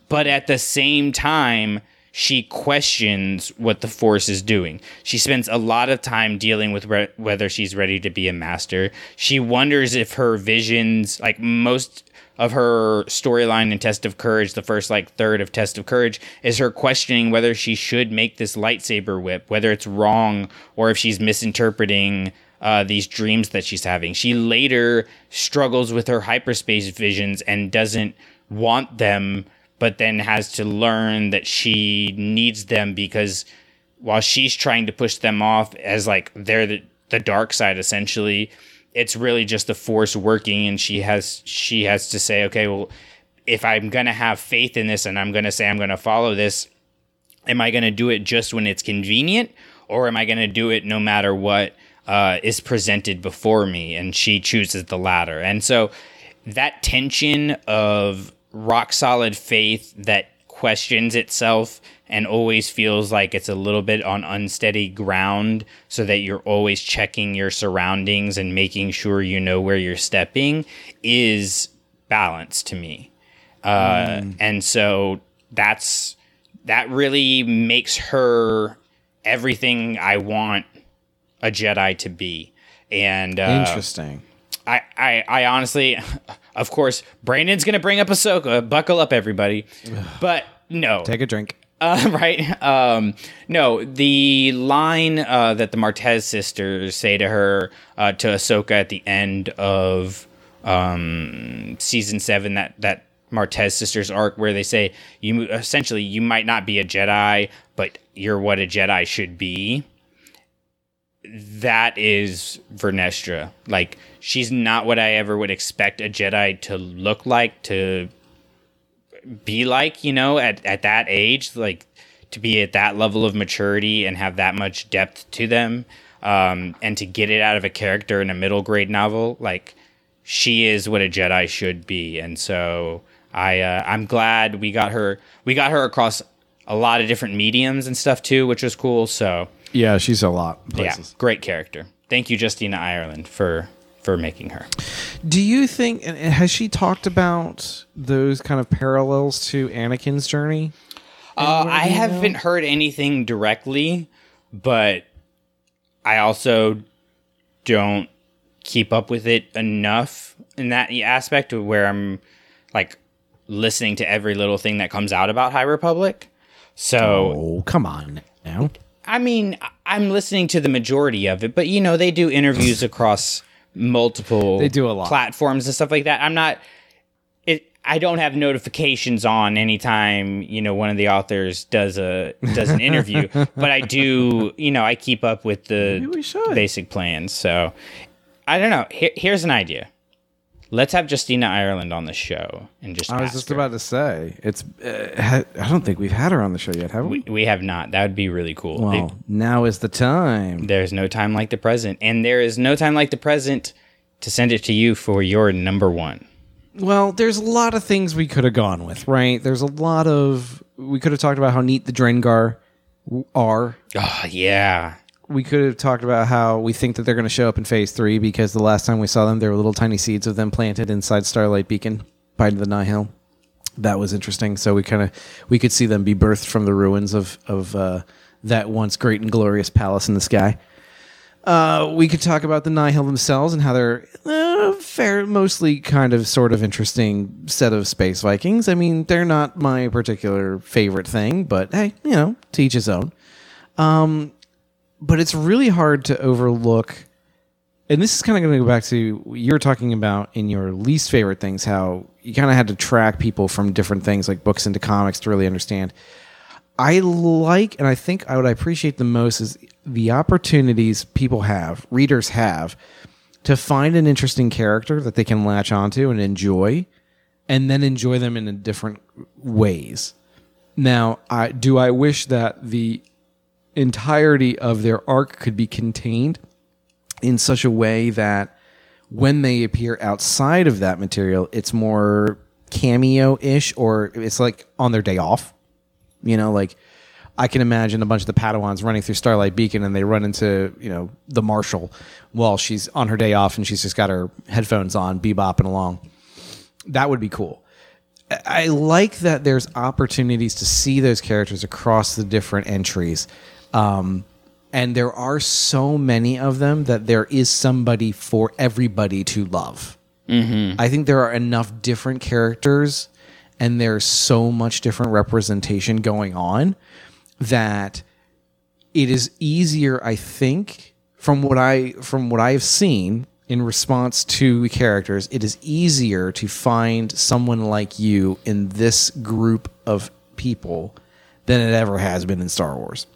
But at the same time she questions what the force is doing. She spends a lot of time dealing with re- whether she's ready to be a master. She wonders if her visions, like most of her storyline in Test of Courage, the first like third of Test of Courage, is her questioning whether she should make this lightsaber whip, whether it's wrong or if she's misinterpreting uh, these dreams that she's having. She later struggles with her hyperspace visions and doesn't want them but then has to learn that she needs them because while she's trying to push them off as like they're the, the dark side essentially it's really just the force working and she has she has to say okay well if i'm going to have faith in this and i'm going to say i'm going to follow this am i going to do it just when it's convenient or am i going to do it no matter what uh, is presented before me? And she chooses the latter. And so that tension of rock solid faith that questions itself and always feels like it's a little bit on unsteady ground so that you're always checking your surroundings and making sure you know where you're stepping is balance to me. Uh, and so that's that really makes her everything i want a jedi to be. And uh, Interesting. I, I, I honestly, of course, Brandon's gonna bring up Ahsoka. Buckle up, everybody. But no, Take a drink. uh, right? Um, no, the line uh, that the Martez sisters say to her uh, to Ahsoka at the end of um, season seven, that that Martez sisters arc, where they say you essentially you might not be a Jedi, but you're what a Jedi should be that is Vernestra. Like she's not what I ever would expect a Jedi to look like, to be like, you know, at, at that age, like to be at that level of maturity and have that much depth to them. Um, and to get it out of a character in a middle grade novel, like she is what a Jedi should be. And so I uh, I'm glad we got her we got her across a lot of different mediums and stuff too, which was cool. So Yeah, she's a lot. of yeah, great character. Thank you, Justina Ireland, for for making her. Do you think has she talked about those kind of parallels to Anakin's journey? Uh, I haven't heard anything directly, but I also don't keep up with it enough in that aspect of where I'm like listening to every little thing that comes out about High Republic. So Oh, come on now. I mean, I'm listening to the majority of it, but you know, they do interviews across multiple They do a lot. platforms and stuff like that. I'm not it I don't have notifications on anytime, you know, one of the authors does a does an interview, but I do, you know, I keep up with the Maybe we should. basic plans. So I don't know. Here, here's an idea. Let's have Justina Ireland on the show and just I was just her. about to say it's. Uh, I don't think we've had her on the show yet, have we? we, we have not. That would be really cool. well, now is the time. There's no time like the present. And there is no time like the present to send it to you for your number one. Well, there's a lot of things we could have gone with, right? There's a lot of we could have talked about how neat the Drengir are. Oh, yeah. We could have talked about how we think that they're going to show up in Phase Three because the last time we saw them, there were little tiny seeds of them planted inside Starlight Beacon by the Nihil. That was interesting. So we kind of we could see them be birthed from the ruins of of uh, that once great and glorious palace in the sky. Uh, we could talk about the Nihil themselves and how they're uh, fair, mostly kind of sort of interesting set of space Vikings. I mean, they're not my particular favorite thing, but hey, you know, to each his own. Um, but it's really hard to overlook. And this is kind of going to go back to what you were talking about in your least favorite things, how you kind of had to track people from different things like books into comics to really understand. I like, and I think i would appreciate the most is the opportunities people have, readers have, to find an interesting character that they can latch onto and enjoy, and then enjoy them in different ways. Now, I do I wish that the entirety of their arc could be contained in such a way that when they appear outside of that material, it's more cameo ish or it's like on their day off. You know, like I can imagine a bunch of the Padawans running through Starlight Beacon and they run into, you know, the Marshal while she's on her day off and she's just got her headphones on, bebopping along. That would be cool. I like that there's opportunities to see those characters across the different entries. Um, and there are so many of them that there is somebody for everybody to love. Mm-hmm. I think there are enough different characters and there's so much different representation going on that it is easier, I think, from what I from what I've seen in response to characters, it is easier to find someone like you in this group of people than it ever has been in Star Wars.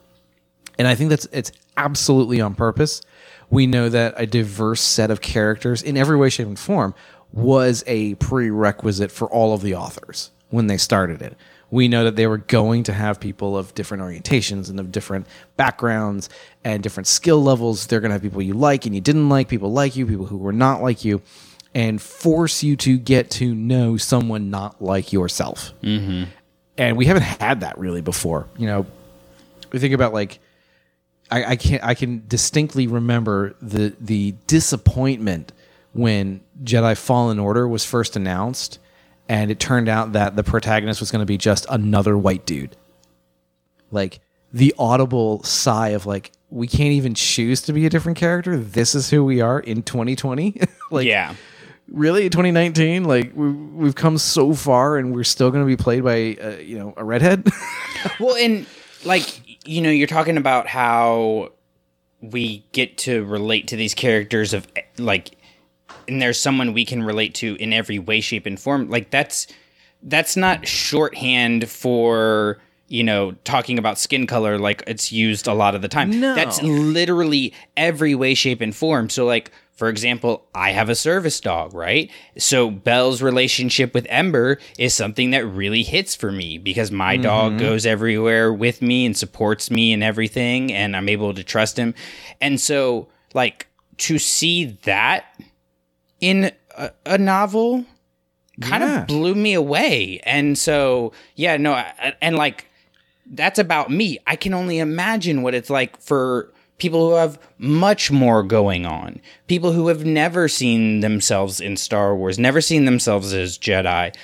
And I think that's it's absolutely on purpose. We know that a diverse set of characters in every way, shape, and form was a prerequisite for all of the authors when they started it. We know that they were going to have people of different orientations and of different backgrounds and different skill levels. They're going to have people you like and you didn't like, people like you, people who were not like you, and force you to get to know someone not like yourself. Mm-hmm. And we haven't had that really before. You know, we think about like I, I can I can distinctly remember the the disappointment when Jedi Fallen Order was first announced, and it turned out that the protagonist was going to be just another white dude. Like the audible sigh of like we can't even choose to be a different character. This is who we are in 2020. like yeah. really 2019 like we, we've come so far and we're still going to be played by uh, you know a redhead Well, and like you know, you're talking about how we get to relate to these characters of like, and there's someone we can relate to in every way, shape, and form. Like that's that's not shorthand for you know talking about skin color like it's used a lot of the time. No. That's literally every way, shape, and form. So like. For example, I have a service dog, right? So Bell's relationship with Ember is something that really hits for me because my dog mm-hmm. goes everywhere with me and supports me and everything, and I'm able to trust him. And so, like, to see that in a, a novel kind Yeah. of blew me away. And so, yeah, no, I, and like, that's about me. I can only imagine what it's like for people who have much more going on. People who have never seen themselves in Star Wars, never seen themselves as Jedi.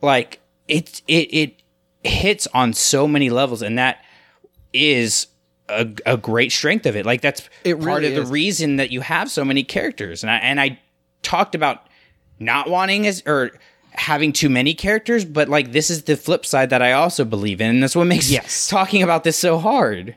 Like it it it hits on so many levels and that is a, a great strength of it. Like that's It part really of is. the reason that you have so many characters. And I and I talked about not wanting as or having too many characters, but like this is the flip side that I also believe in, and that's what makes Yes. talking about this so hard.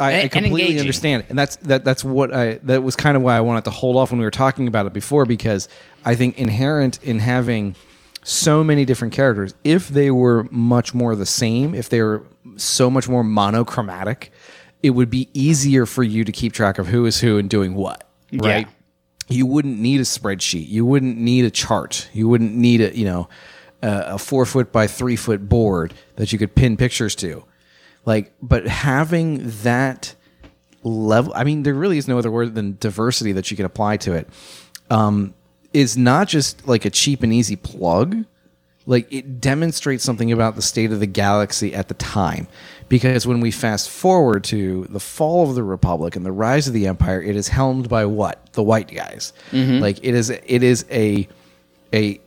I, I completely understand, and that's that. That's what I. That was kind of why I wanted to hold off when we were talking about it before, because I think inherent in having so many different characters, if they were much more the same, if they were so much more monochromatic, it would be easier for you to keep track of who is who and doing what. Right. You wouldn't need a spreadsheet. You wouldn't need a chart. You wouldn't need a you know a, a four foot by three foot board that you could pin pictures to like but having that level i mean there really is no other word than diversity that you can apply to it. Um is not just like a cheap and easy plug. Like it demonstrates something about the state of the galaxy at the time. Because when we fast forward to the fall of the republic and the rise of the empire it is helmed by what? The white guys. Like it is it is a a,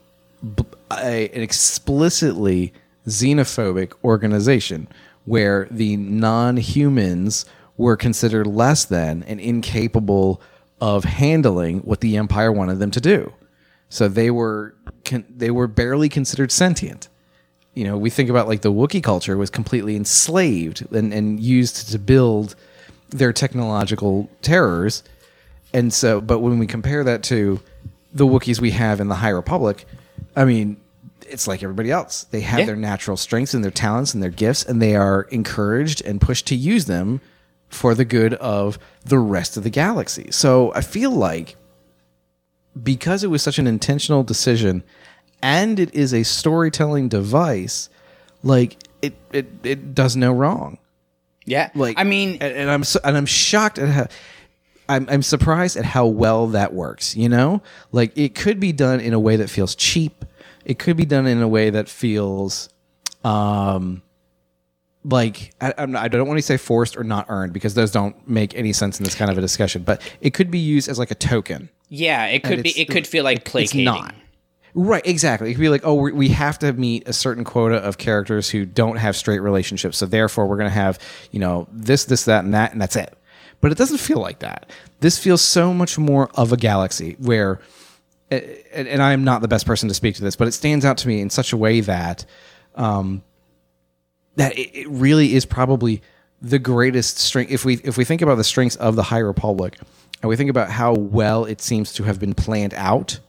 a an explicitly xenophobic organization where the non-humans were considered less than and incapable of handling what the Empire wanted them to do. So they were con- they were barely considered sentient. You know, we think about like the Wookiee culture was completely enslaved and, and used to build their technological terrors. And so, but when we compare that to the Wookiees we have in the High Republic, I mean, it's like everybody else. They have Yeah. their natural strengths and their talents and their gifts, and they are encouraged and pushed to use them for the good of the rest of the galaxy. So I feel like because it was such an intentional decision and it is a storytelling device, like it it, it does no wrong. Yeah. Like I mean, and, and I'm so, and I'm shocked at how I'm I'm surprised at how well that works. You know, like it could be done in a way that feels cheap. It could be done in a way that feels, um, like I, I don't want to say forced or not earned because those don't make any sense in this kind of a discussion. But it could be used as like a token. yeah, it could be. It could feel like It's placating. not. Right, exactly. It could be like, oh, we we have to meet a certain quota of characters who don't have straight relationships, so therefore we're going to have, you know, this, this, that, and that, and that's it. But it doesn't feel like that. This feels so much more of a galaxy where, and, I am not the best person to speak to this, but it stands out to me in such a way that, um, that it, it really is probably the greatest strength. If we if we think about the strengths of the High Republic, and we think about how well it seems to have been planned out,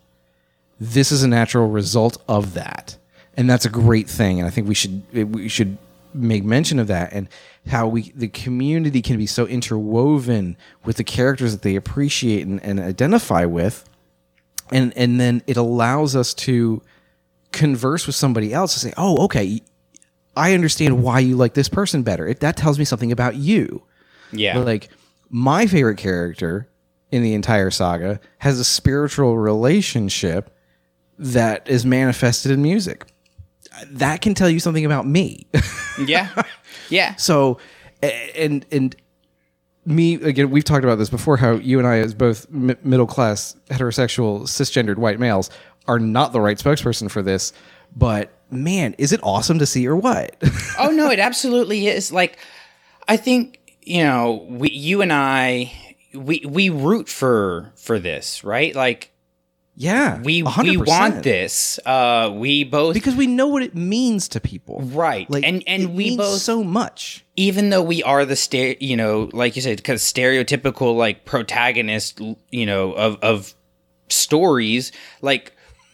this is a natural result of that, and that's a great thing. And I think we should we should make mention of that and how we the community can be so interwoven with the characters that they appreciate and, and identify with, and and then it allows us to converse with somebody else to say, oh, okay, I understand why you like this person better. It, that tells me something about you. Yeah. Like my favorite character in the entire saga has a spiritual relationship that is manifested in music. That can tell you something about me. yeah. Yeah. so, and and me again, we've talked about this before. How you and I, as both m- middle class heterosexual cisgendered white males, are not the right spokesperson for this. But man, is it awesome to see or what? oh no, it absolutely is. Like, I think you know, we, you and I, we we root for for this, right? Like, yeah, we 100%. we want this. Uh, we both because we know what it means to people, right, Like, and and we both so much. even though we are the sta- you know, like you said, because stereotypical like protagonist, you know, of of stories, like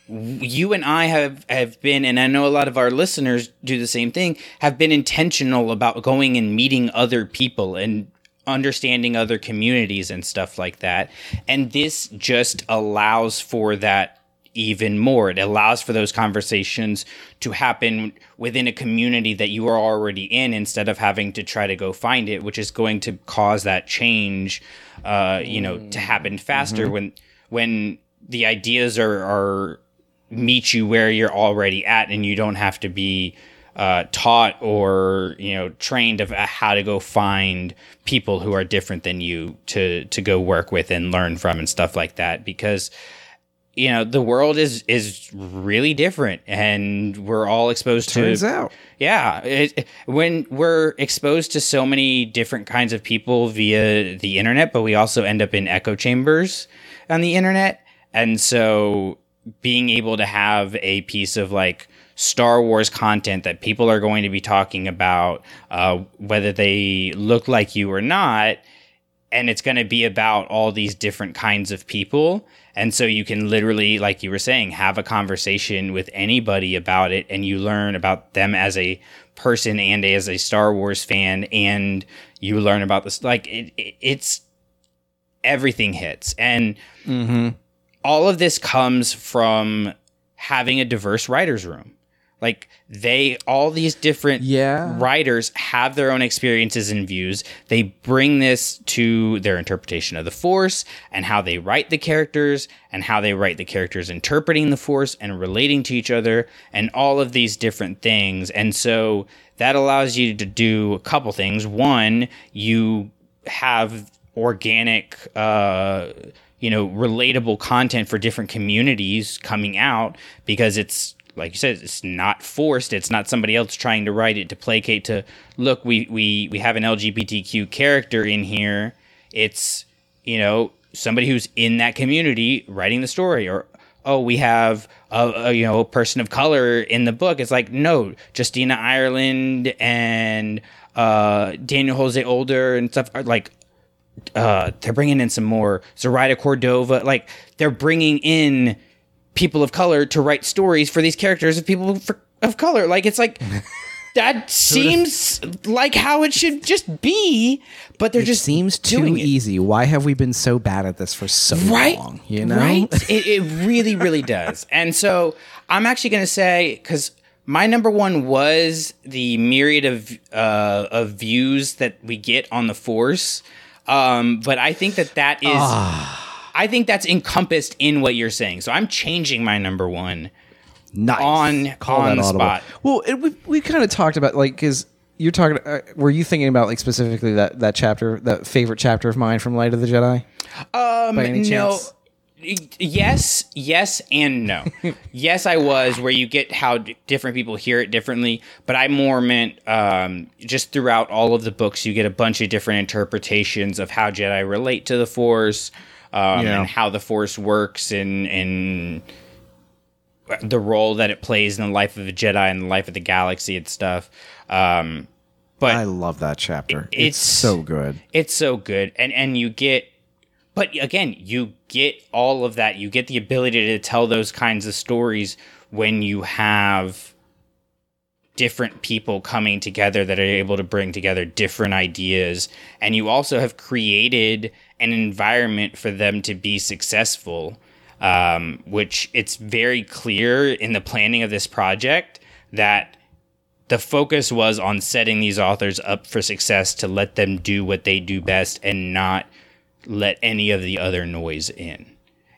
you and I have have been, and I know a lot of our listeners do the same thing, have been intentional about going and meeting other people and understanding other communities and stuff like that. And this just allows for that even more. It allows for those conversations to happen within a community that you are already in instead of having to try to go find it, which is going to cause that change, uh, you know, to happen faster when, when the ideas are, are meet you where you're already at and you don't have to be uh, taught or you know trained of uh, how to go find people who are different than you to to go work with and learn from and stuff like that. Because you know the world is is really different and we're all exposed Turns to out. yeah. It, when we're exposed to so many different kinds of people via the internet but we also end up in echo chambers on the internet. And so being able to have a piece of like Star Wars content that people are going to be talking about, uh, whether they look like you or not, and it's going to be about all these different kinds of people. And so you can literally, like you were saying, have a conversation with anybody about it, and you learn about them as a person and as a Star Wars fan, and you learn about this. Like it, it, it's everything hits, and all of this comes from having a diverse writers room. Like they, all these different Yeah. writers have their own experiences and views. They bring this to their interpretation of the Force and how they write the characters and how they write the characters interpreting the Force and relating to each other and all of these different things. And so that allows you to do a couple things. One, you have organic, uh, you know, relatable content for different communities coming out because it's like you said, it's not forced. It's not somebody else trying to write it to placate to look. We we we have an LGBTQ character in here. It's you know somebody who's in that community writing the story, or oh, we have a, a you know a person of color in the book. It's like no, Justina Ireland and uh, Daniel Jose Older and stuff are like uh, they're bringing in some more Zoraida Cordova. Like they're bringing in people of color to write stories for these characters of people for, of color. Like it's like that seems like how it should just be, but they're It just seems too it. easy. Why have we been so bad at this for so right long? You know, right it, it really really does and so i'm actually going to say because my number one was the myriad of uh, of views that we get on the force um, but i think that that is Ah. I think that's encompassed in what you're saying so i'm changing my number one nice. on- on the audible. spot. Well, it, we we kind of talked about like because you're talking. Uh, were you thinking about like specifically that that chapter, that favorite chapter of mine from Light of the Jedi? Um, By any no. chance? Yes, yes, and no. yes, I was where you get how d- different people hear it differently, but I more meant um, just throughout all of the books, you get a bunch of different interpretations of how Jedi relate to the Force um, Yeah. and how the Force works and and the role that it plays in the life of a Jedi and the life of the galaxy and stuff. Um, but I love that chapter. It's, it's- so good. it's so good and and you get but again you get all of that you get the ability to tell those kinds of stories when you have different people coming together that are able to bring together different ideas and you also have created an environment for them to be successful um, which it's very clear in the planning of this project that the focus was on setting these authors up for success to let them do what they do best and not let any of the other noise in.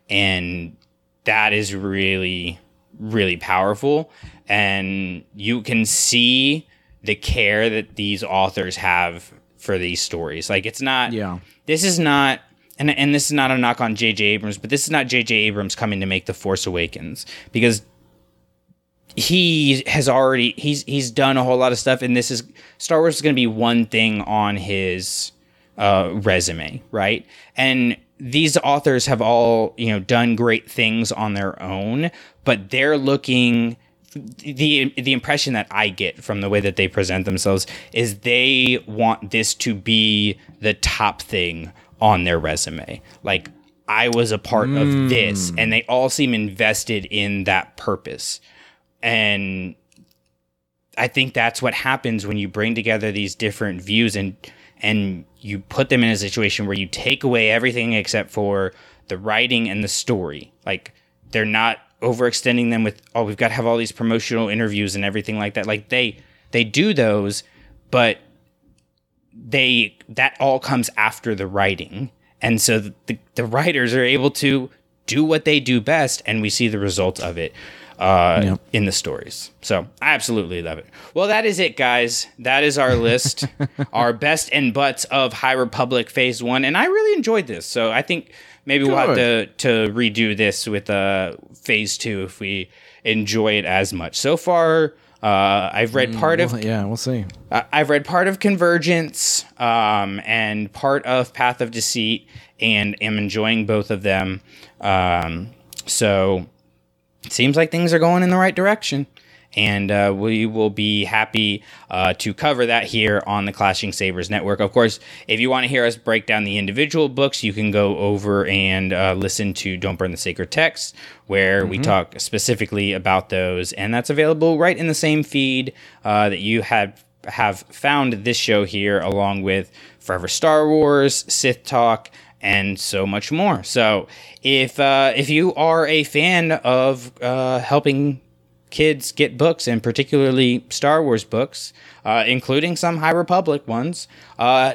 And that is really, really powerful. And you can see the care that these authors have for these stories. Like it's not, Yeah. This is not, and, and this is not a knock on J.J. Abrams, but this is not J.J. Abrams coming to make The Force Awakens because he has already he's he's done a whole lot of stuff and this is Star Wars is going to be one thing on his uh, resume, right? And these authors have all, you know, done great things on their own, but they're looking the the impression that I get from the way that they present themselves is they want this to be the top thing on their resume. Like I was a part of hmm. this and they all seem invested in that purpose. And I think that's what happens when you bring together these different views and and you put them in a situation where you take away everything except for the writing and the story. Like they're not overextending them with oh we've got to have all these promotional interviews and everything like that. Like they they do those, but they that all comes after the writing. And so the, the writers are able to do what they do best and we see the results of it uh, in the stories. So I absolutely love it. Well, that is it, guys. That is our list, our best and butts of High Republic Phase One, and I really enjoyed this. So I think maybe we'll have to to redo this with uh, Phase Two if we enjoy it as much. So far, uh, I've read part of Well, yeah, we'll see. I- I've read part of Convergence um, and part of Path of Deceit, and am enjoying both of them. Um, so it seems like things are going in the right direction. And uh, we will be happy uh, to cover that here on the Clashing Sabers Network. Of course, if you want to hear us break down the individual books, you can go over and uh, listen to Don't Burn the Sacred Text, where we talk specifically about those. And that's available right in the same feed uh, that you had have found this show here, along with Forever Star Wars, Sith Talk, and so much more. So if uh, if you are a fan of uh, helping kids get books, and particularly Star Wars books, uh, including some High Republic ones, uh,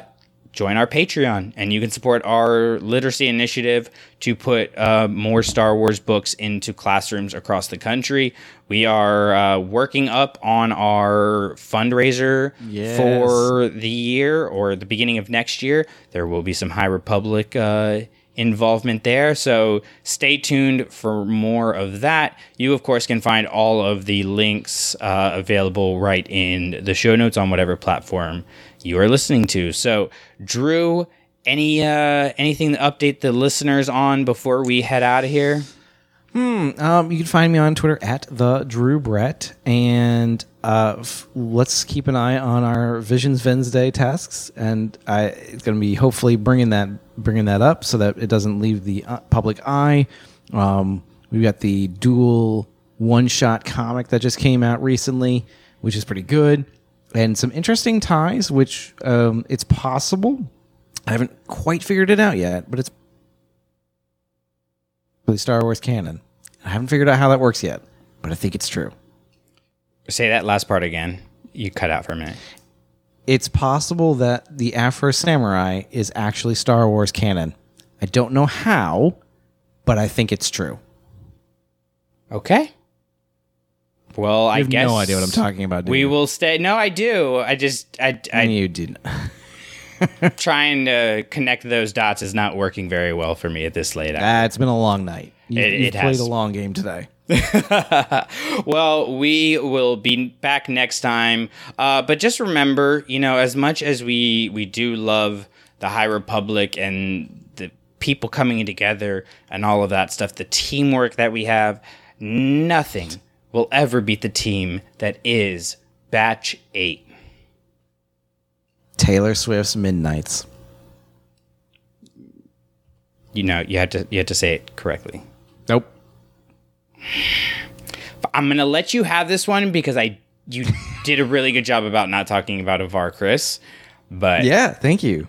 join our Patreon, and you can support our literacy initiative to put uh, more Star Wars books into classrooms across the country. We are uh, working up on our fundraiser Yes. for the year or the beginning of next year. There will be some High Republic uh, involvement there. So stay tuned for more of that. You, of course, can find all of the links uh, available right in the show notes on whatever platform you are listening to. So, Drew, any uh, anything to update the listeners on before we head out of here? Hmm. Um, you can find me on Twitter at the Drew Brett, and uh, f- let's keep an eye on our Visions Wednesday tasks, and I it's going to be hopefully bringing that bringing that up so that it doesn't leave the uh, public eye. Um, we've got the dual one shot comic that just came out recently, which is pretty good, and some interesting ties, which um, it's possible. I haven't quite figured it out yet, but it's the Star Wars canon. I haven't figured out how that works yet, but I think it's true. Say that last part again. You cut out for a minute. It's possible that the Afro Samurai is actually Star Wars canon. I don't know how, but I think it's true. Okay. Well, I have guess no idea what I'm talking about, do We you? will stay. No, I do. I just I I you didn't. trying to connect those dots is not working very well for me at this late hour. Ah, it's been a long night. You, It- you've it played has. a long game today. well, we will be back next time. Uh, but just remember, you know, as much as we we do love the High Republic and the people coming together and all of that stuff, the teamwork that we have, nothing will ever beat the team that is Batch Eight. Taylor Swift's Midnights. You know, you had to you had to say it correctly. Nope. I'm gonna let you have this one because I you did a really good job about not talking about Avar Kriss. But Yeah, thank you.